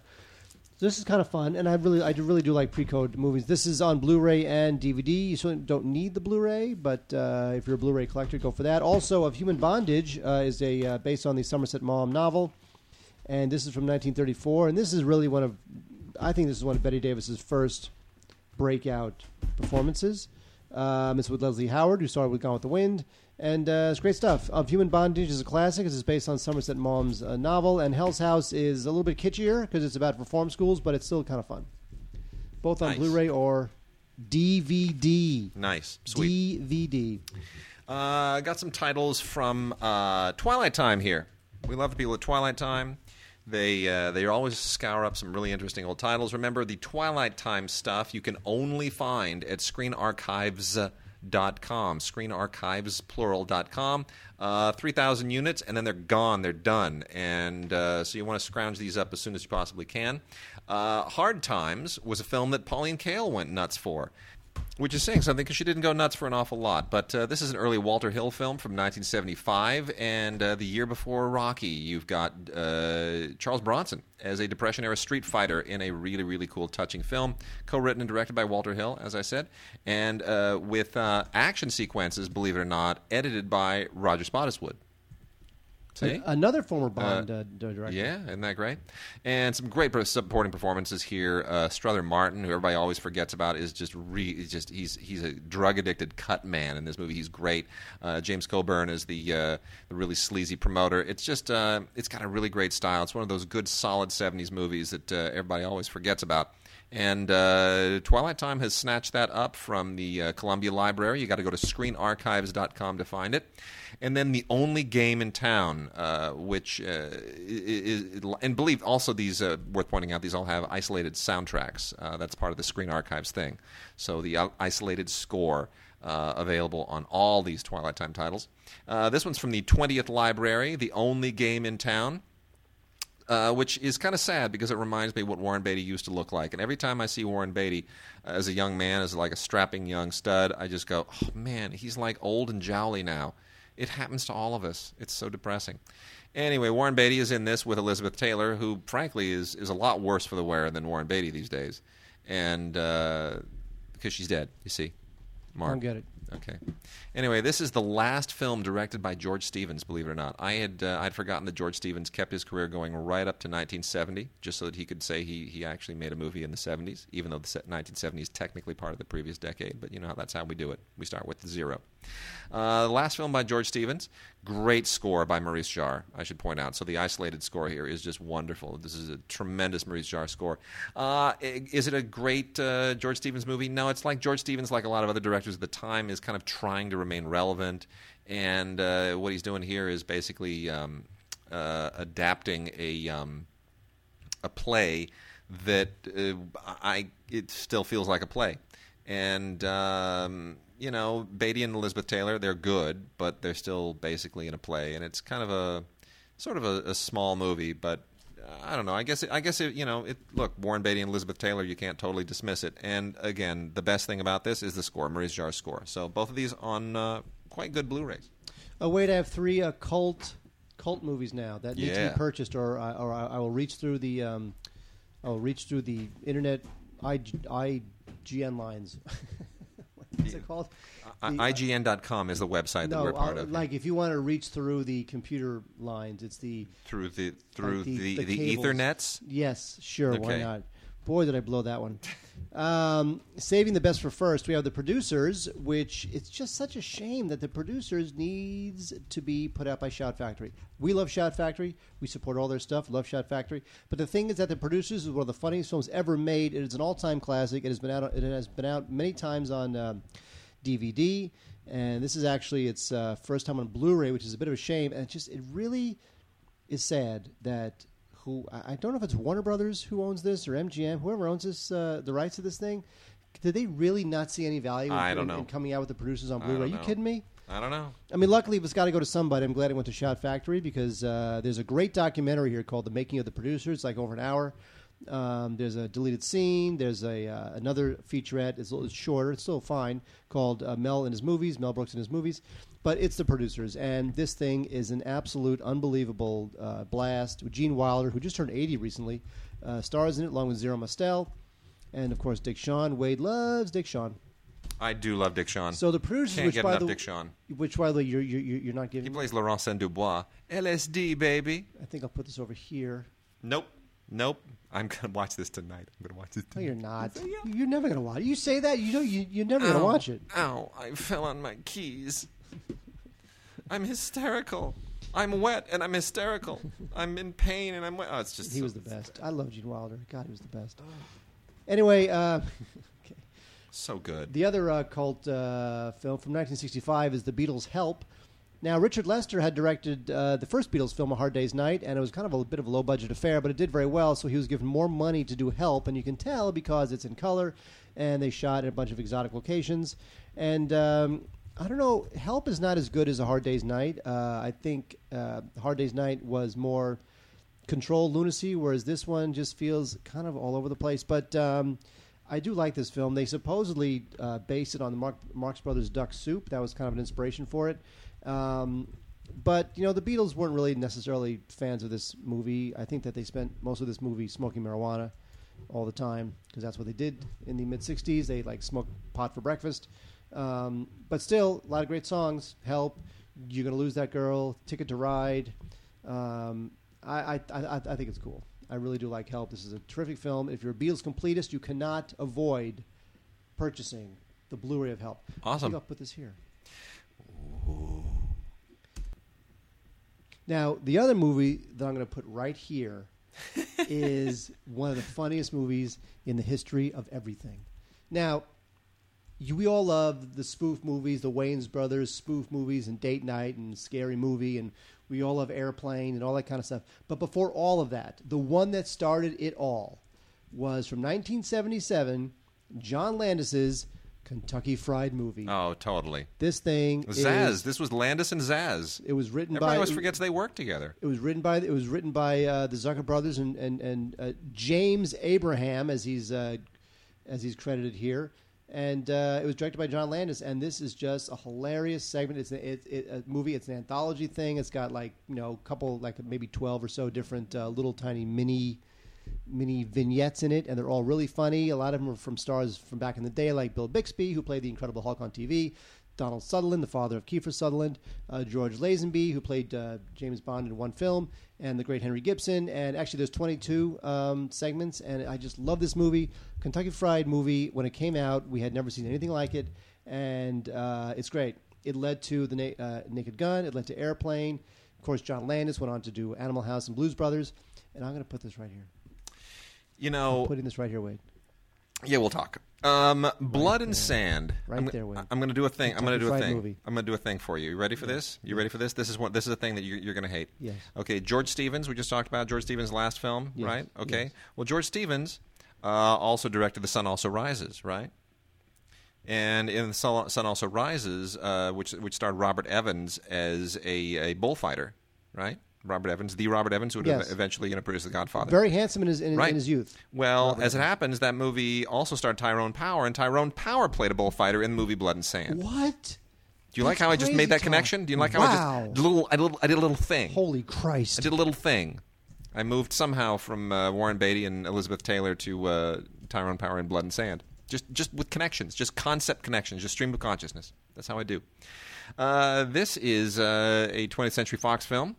Speaker 3: This is kind of fun, and I really, I do really do like pre-code movies. This is on Blu-ray and DVD. You certainly don't need the Blu-ray, but uh, if you're a Blu-ray collector, go for that. Also, of Human Bondage uh, is a uh, based on the Somerset Maugham novel, and this is from 1934. And this is really one of, I think this is one of Bette Davis's first breakout performances. Um, it's with Leslie Howard, who starred with Gone with the Wind, and uh, it's great stuff. Of Human Bondage is a classic. It's based on Somerset Maugham's uh, novel, and Hell's House is a little bit kitschier because it's about reform schools, but it's still kind of fun. Both on
Speaker 2: Nice.
Speaker 3: Blu-ray or DVD.
Speaker 2: Nice. Sweet.
Speaker 3: DVD.
Speaker 2: Uh, got some titles from uh, Twilight Time here. We love the people at Twilight Time. They uh, they always scour up some really interesting old titles. Remember, the Twilight Time stuff you can only find at screenarchives.com. Screenarchives, Uh, 3,000 units, and then they're gone. They're done. And uh, so you want to scrounge these up as soon as you possibly can. Uh, Hard Times was a film that Pauline Kael went nuts for. Which is saying something because she didn't go nuts for an awful lot. But uh, this is an early Walter Hill film from 1975, and uh, the year before Rocky, you've got uh, Charles Bronson as a Depression era street fighter in a really, really cool, touching film, co written and directed by Walter Hill, as I said, and uh, with uh, action sequences, believe it or not, edited by Roger Spottiswoode. See?
Speaker 3: Another former Bond uh, director.
Speaker 2: Yeah, isn't that great? And some great supporting performances here. Uh, Strother Martin, who everybody always forgets about, is just re- he's just he's he's a drug addicted cut man in this movie. He's great. Uh, James Coburn is the uh, the really sleazy promoter. It's just uh, it's got a really great style. It's one of those good solid '70s movies that uh, everybody always forgets about. And uh, Twilight Time has snatched that up from the uh, Columbia Library. You got to go to screenarchives.com to find it. And then the only game in town, uh, which uh, is, and believe also these uh, worth pointing out, these all have isolated soundtracks. Uh, that's part of the Screen Archives thing. So the isolated score. Uh, available on all these Twilight Time titles. Uh, this one's from the 20th Library, the only game in town uh, which is kind of sad because it reminds me what Warren Beatty used to look like. And every time I see Warren Beatty uh, as a young man, as like a strapping young stud, I just go, oh man, he's like old and jowly now. It happens to all of us. It's so depressing. Anyway, Warren Beatty is in this with Elizabeth Taylor, who frankly is is a lot worse for the wear than Warren Beatty these days, and uh, because she's dead, you see. Mark.
Speaker 3: I don't get it.
Speaker 2: Okay. Anyway, this is the last film directed by George Stevens. Believe it or not, I had uh, I'd forgotten that George Stevens kept his career going right up to 1970, just so that he could say he he actually made a movie in the 70s, even though the 1970s is technically part of the previous decade. But you know that's how we do it. We start with zero. Uh, the last film by George Stevens, great score by Maurice Jarre. I should point out. So the isolated score here is just wonderful. This is a tremendous Maurice Jarre score. Uh, is it a great uh, George Stevens movie? No, it's like George Stevens, like a lot of other directors at the time, is kind of trying to remain relevant. And uh, what he's doing here is basically um, uh, adapting a um, a play that uh, I it still feels like a play. and um, you know, Beatty and Elizabeth Taylor, they're good, but they're still basically in a play, and it's kind of a sort of a, a small movie, but. uh, I don't know. I guess. It, I guess. It, you know. It, look, Warren Beatty and Elizabeth Taylor. You can't totally dismiss it. And again, the best thing about this is the score, Maurice Jarre's score. So both of these on uh, quite good Blu-rays.
Speaker 3: A way to have three uh, cult cult movies now that need to be purchased, or I, or I, I will reach through the um, I will reach through the internet IG, IGN lines. What's it called? The, uh,
Speaker 2: IGN.com is the website that we're part
Speaker 3: uh,
Speaker 2: of.
Speaker 3: like if you want to reach through the computer lines, it's the
Speaker 2: through the through
Speaker 3: like the-
Speaker 2: the,
Speaker 3: the
Speaker 2: the. Ethernets.
Speaker 3: Yes, sure. Why not? Boy, did I blow that one. Um, saving the best for first, we have the producers, which it's just such a shame that the producers needs to be put out by Shout Factory. We love Shout Factory. We support all their stuff. Love Shout Factory. But the thing is that the producers is one of the funniest films ever made. It is an all-time classic. It has been out. It has been out many times on um, DVD, and this is actually its uh, first time on Blu-ray, which is a bit of a shame. And it just it really is sad that who I don't know if it's Warner Brothers who owns this or MGM, whoever owns this, uh, the rights to this thing. Did they really not see any value in,
Speaker 2: I don't know.
Speaker 3: in coming out with the producers on Blu-ray? Are you kidding me?
Speaker 2: I don't know.
Speaker 3: I mean, luckily, if it's got to go to somebody, I'm glad it went to Shout Factory because uh, there's a great documentary here called "The Making of the Producers." It's like over an hour. Um, there's a deleted scene. There's a uh, another featurette. It's a little it's shorter. It's still fine. Called uh, Mel and his movies. Mel Brooks and his movies. But it's the producers, and this thing is an absolute unbelievable uh, blast. Gene Wilder, who just turned 80 recently, uh, stars in it along with Zero Mostel, and of course Dick Shawn. Wade loves Dick Shawn.
Speaker 2: I do love Dick Shawn.
Speaker 3: So the producers,
Speaker 2: Can't
Speaker 3: which
Speaker 2: get
Speaker 3: by the
Speaker 2: Dick Shawn.
Speaker 3: which by the way you're you're, you're not giving.
Speaker 2: He plays Laurent Saint Dubois. LSD baby.
Speaker 3: I think I'll put this over here.
Speaker 2: Nope. Nope. I'm gonna watch this tonight. I'm gonna watch this.
Speaker 3: No,
Speaker 2: Tonight.
Speaker 3: you're not. You're never gonna watch it. You say that, you know, you, you're never gonna watch it.
Speaker 2: Ow! I fell on my keys. I'm hysterical. I'm wet and I'm hysterical. I'm in pain and I'm wet. Oh, it's just
Speaker 3: He
Speaker 2: so-
Speaker 3: was the best. I love Gene Wilder. God, he was the best. Anyway, uh,
Speaker 2: so good.
Speaker 3: the other uh, cult uh, film from 1965 is The Beatles' Help. Now, Richard Lester had directed uh, the first Beatles film, A Hard Day's Night, and it was kind of a bit of a low budget affair, but it did very well, so he was given more money to do Help, and you can tell because it's in color, and they shot in a bunch of exotic locations. And um, I don't know, Help is not as good as A Hard Day's Night. Uh, I think uh, Hard Day's Night was more controlled lunacy, whereas this one just feels kind of all over the place. But um, I do like this film. They supposedly uh, based it on the Mark, Marx Brothers Duck Soup. That was kind of an inspiration for it. Um, but you know, the Beatles weren't really necessarily fans of this movie. I think that they spent most of this movie smoking marijuana all the time because that's what they did in the mid '60s. They like smoked pot for breakfast. Um, but still, a lot of great songs. Help, You're Gonna Lose That Girl, Ticket to Ride. Um, I, I, I, I think it's cool. I really do like Help. This is a terrific film. If you're a Beatles completist, you cannot avoid purchasing the Blu-ray of Help. I
Speaker 2: Awesome.
Speaker 3: think I'll put this here. Now, the other movie that I'm going to put right here is one of the funniest movies in the history of everything. Now, you, we all love the spoof movies, the Wayans brothers spoof movies, and Date Night and Scary Movie, and we all love Airplane and all that kind of stuff. But before all of that, the one that started it all was from 1977, John Landis's Kentucky Fried Movie.
Speaker 2: Oh, totally.
Speaker 3: This thing
Speaker 2: Zaz.
Speaker 3: is
Speaker 2: this was Landis and Zaz.
Speaker 3: it was written
Speaker 2: Everybody
Speaker 3: by
Speaker 2: always forgets they worked together.
Speaker 3: it was written by it was written by uh, the Zucker brothers and and and uh, James Abraham as he's uh, as he's credited here, and uh, it was directed by John Landis. And this is just a hilarious segment. It's a, it, it, a movie. It's an anthology thing. It's got like you know a couple like maybe twelve or so different uh, little tiny mini mini vignettes in it, and they're all really funny. A lot of them are from stars from back in the day, like Bill Bixby, who played the Incredible Hulk on TV, Donald Sutherland, the father of Kiefer Sutherland, uh, George Lazenby, who played uh, James Bond in one film, and the great Henry Gibson. And actually, there's 22 um, segments, and I just love this movie. Kentucky Fried movie. When it came out, we had never seen anything like it, and uh, it's great. It led to the Na- uh, Naked Gun. It led to Airplane. Of course, John Landis went on to do Animal House and Blues Brothers. And I'm going to put this right here.
Speaker 2: You know,
Speaker 3: Putting this right here, Wade.
Speaker 2: yeah, we'll talk. Um, Blood and Sand.
Speaker 3: Right
Speaker 2: I'm,
Speaker 3: there, Wade.
Speaker 2: I'm going to do a thing. I'm going to do a thing.
Speaker 3: Movie.
Speaker 2: I'm going to do a thing for you. You ready for this? You ready for this? This is one. This is a thing that you're, you're going to hate.
Speaker 3: Yes.
Speaker 2: Okay, George Stevens. We just talked about George Stevens' last film,
Speaker 3: Yes,
Speaker 2: right? Okay.
Speaker 3: yes.
Speaker 2: Well, George Stevens uh, also directed The Sun Also Rises, right? And in Sun Sun Also Rises, uh, which which starred Robert Evans as a, a bullfighter, right? Robert Evans, the Robert Evans, who would
Speaker 3: Yes.
Speaker 2: eventually you know, produce The Godfather.
Speaker 3: Very handsome in his in,
Speaker 2: Right.
Speaker 3: in his youth.
Speaker 2: Well, as it happens, that movie also starred Tyrone Power, and Tyrone Power played a bullfighter in the movie Blood and Sand.
Speaker 3: What?
Speaker 2: Do you like how I just made that
Speaker 3: talk.
Speaker 2: connection? Do you like how
Speaker 3: Wow.
Speaker 2: I just did a little, I did a little, I did a little thing?
Speaker 3: Holy Christ!
Speaker 2: I did a little thing. I moved somehow from uh, Warren Beatty and Elizabeth Taylor to uh, Tyrone Power and Blood and Sand. Just, just with connections, just concept connections, just stream of consciousness. That's how I do. Uh, this is uh, a 20th Century Fox film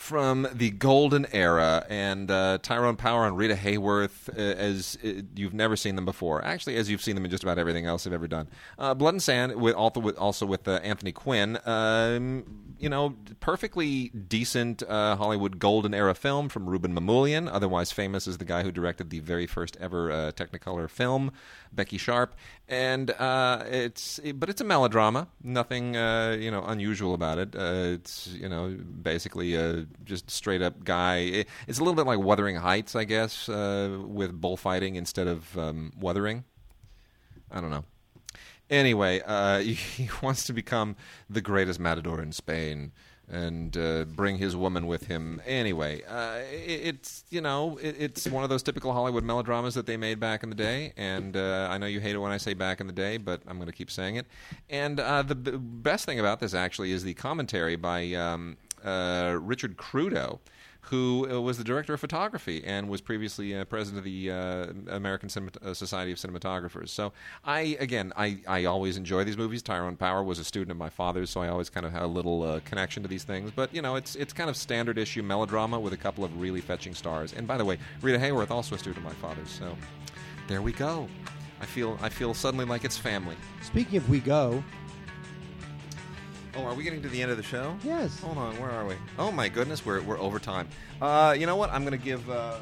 Speaker 2: from the golden era, and uh, Tyrone Power and Rita Hayworth, uh, as uh, you've never seen them before. Actually, as you've seen them in just about everything else they've ever done. Uh, Blood and Sand, with also with, also with uh, Anthony Quinn. Um, you know, perfectly decent uh, Hollywood golden era film from Rouben Mamoulian, otherwise famous as the guy who directed the very first ever Technicolor film, Becky Sharp. And uh, it's, but it's a melodrama. Nothing, uh, you know, unusual about it. Uh, it's, you know, basically a just straight up guy. It, it's a little bit like Wuthering Heights, I guess, uh, with bullfighting instead of um, weathering. I don't know. Anyway, uh, he wants to become the greatest matador in Spain and uh, bring his woman with him. Anyway, uh, it, it's you know it, it's one of those typical Hollywood melodramas that they made back in the day, and uh, I know you hate it when I say back in the day, but I'm going to keep saying it. And uh, the b- best thing about this actually is the commentary by um, uh, Richard Crudo who uh, was the director of photography and was previously uh, president of the uh, American Cinemat- uh, Society of Cinematographers. So I, again, I, I always enjoy these movies. Tyrone Power was a student of my father's, so I always kind of had a little uh, connection to these things. But you know, it's it's kind of standard issue melodrama with a couple of really fetching stars. And by the way, Rita Hayworth also a student of my father's. So there we go. I feel I feel suddenly like it's family.
Speaker 3: Speaking of we go,
Speaker 2: Oh, are we getting to the end of the show?
Speaker 3: Yes.
Speaker 2: Hold on, where are we? Oh my goodness, we're we're over time. Uh, you know what? I'm going to give. Uh,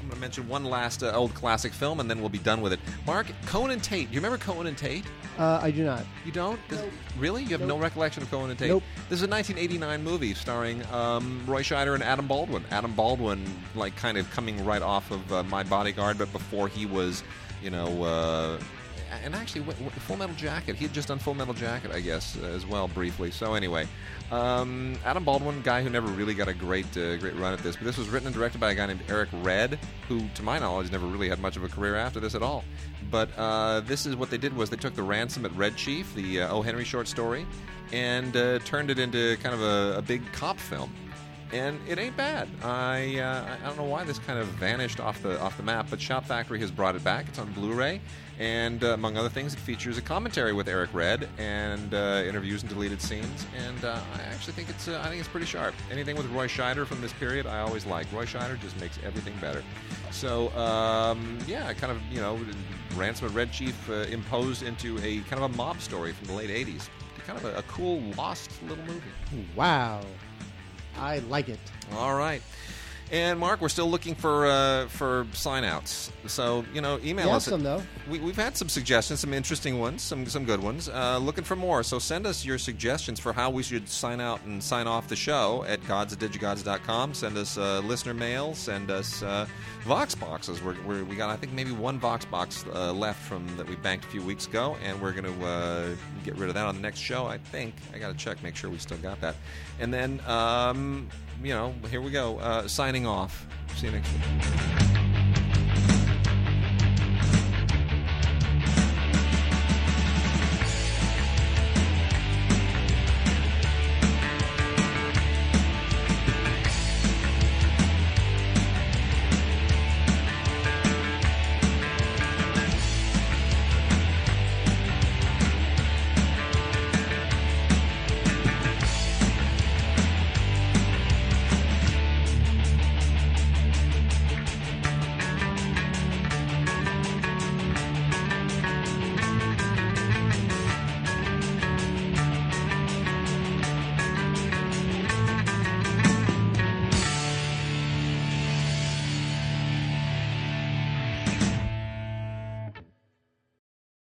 Speaker 2: I'm going to mention one last uh, old classic film, and then we'll be done with it. Mark, Cohen and Tate. Do you remember Cohen and Tate?
Speaker 3: uh, I do not.
Speaker 2: You don't? Does-
Speaker 3: Nope.
Speaker 2: Really? You have no recollection of Cohen and Tate?
Speaker 3: Nope.
Speaker 2: This is a 1989 movie starring um, Roy Scheider and Adam Baldwin. Adam Baldwin, like, kind of coming right off of uh, My Bodyguard, but before he was, you know, uh, and actually, Full Metal Jacket. He had just done Full Metal Jacket, I guess, as well, briefly. So anyway, um, Adam Baldwin, guy who never really got a great, uh, great run at this, but this was written and directed by a guy named Eric Red, who, to my knowledge, never really had much of a career after this at all. But uh, this is what they did was they took the Ransom at Red Chief, the uh, O. Henry short story, and uh, turned it into kind of a, a big cop film and it ain't bad. I uh, I don't know why this kind of vanished off the off the map, but Shout Factory has brought it back. It's on Blu-ray, and uh, among other things, it features a commentary with Eric Red and uh, interviews and deleted scenes. And uh, I actually think it's uh, I think it's pretty sharp. Anything with Roy Scheider from this period, I always like. Roy Scheider just makes everything better. So um, yeah, kind of you know, Ransom at Red Chief uh, imposed into a kind of a mob story from the late '80s. Kind of a, a cool, lost little movie.
Speaker 3: Wow, I like it.
Speaker 2: All right. And Mark, we're still looking for uh, for sign outs. So you know, email
Speaker 3: have
Speaker 2: us.
Speaker 3: some, though.
Speaker 2: We, we've had some suggestions, some interesting ones, some some good ones. Uh, looking for more. So send us your suggestions for how we should sign out and sign off the show at gods at digigods.com. Send us uh, listener mail. Send us uh, Vox boxes. We're, we're, we got I think maybe one Vox box uh, left from that we banked a few weeks ago, and we're going to uh, get rid of that on the next show. I think I got to check, make sure we still got that. And then um, you know, here we go. Uh, signing off. See you next week.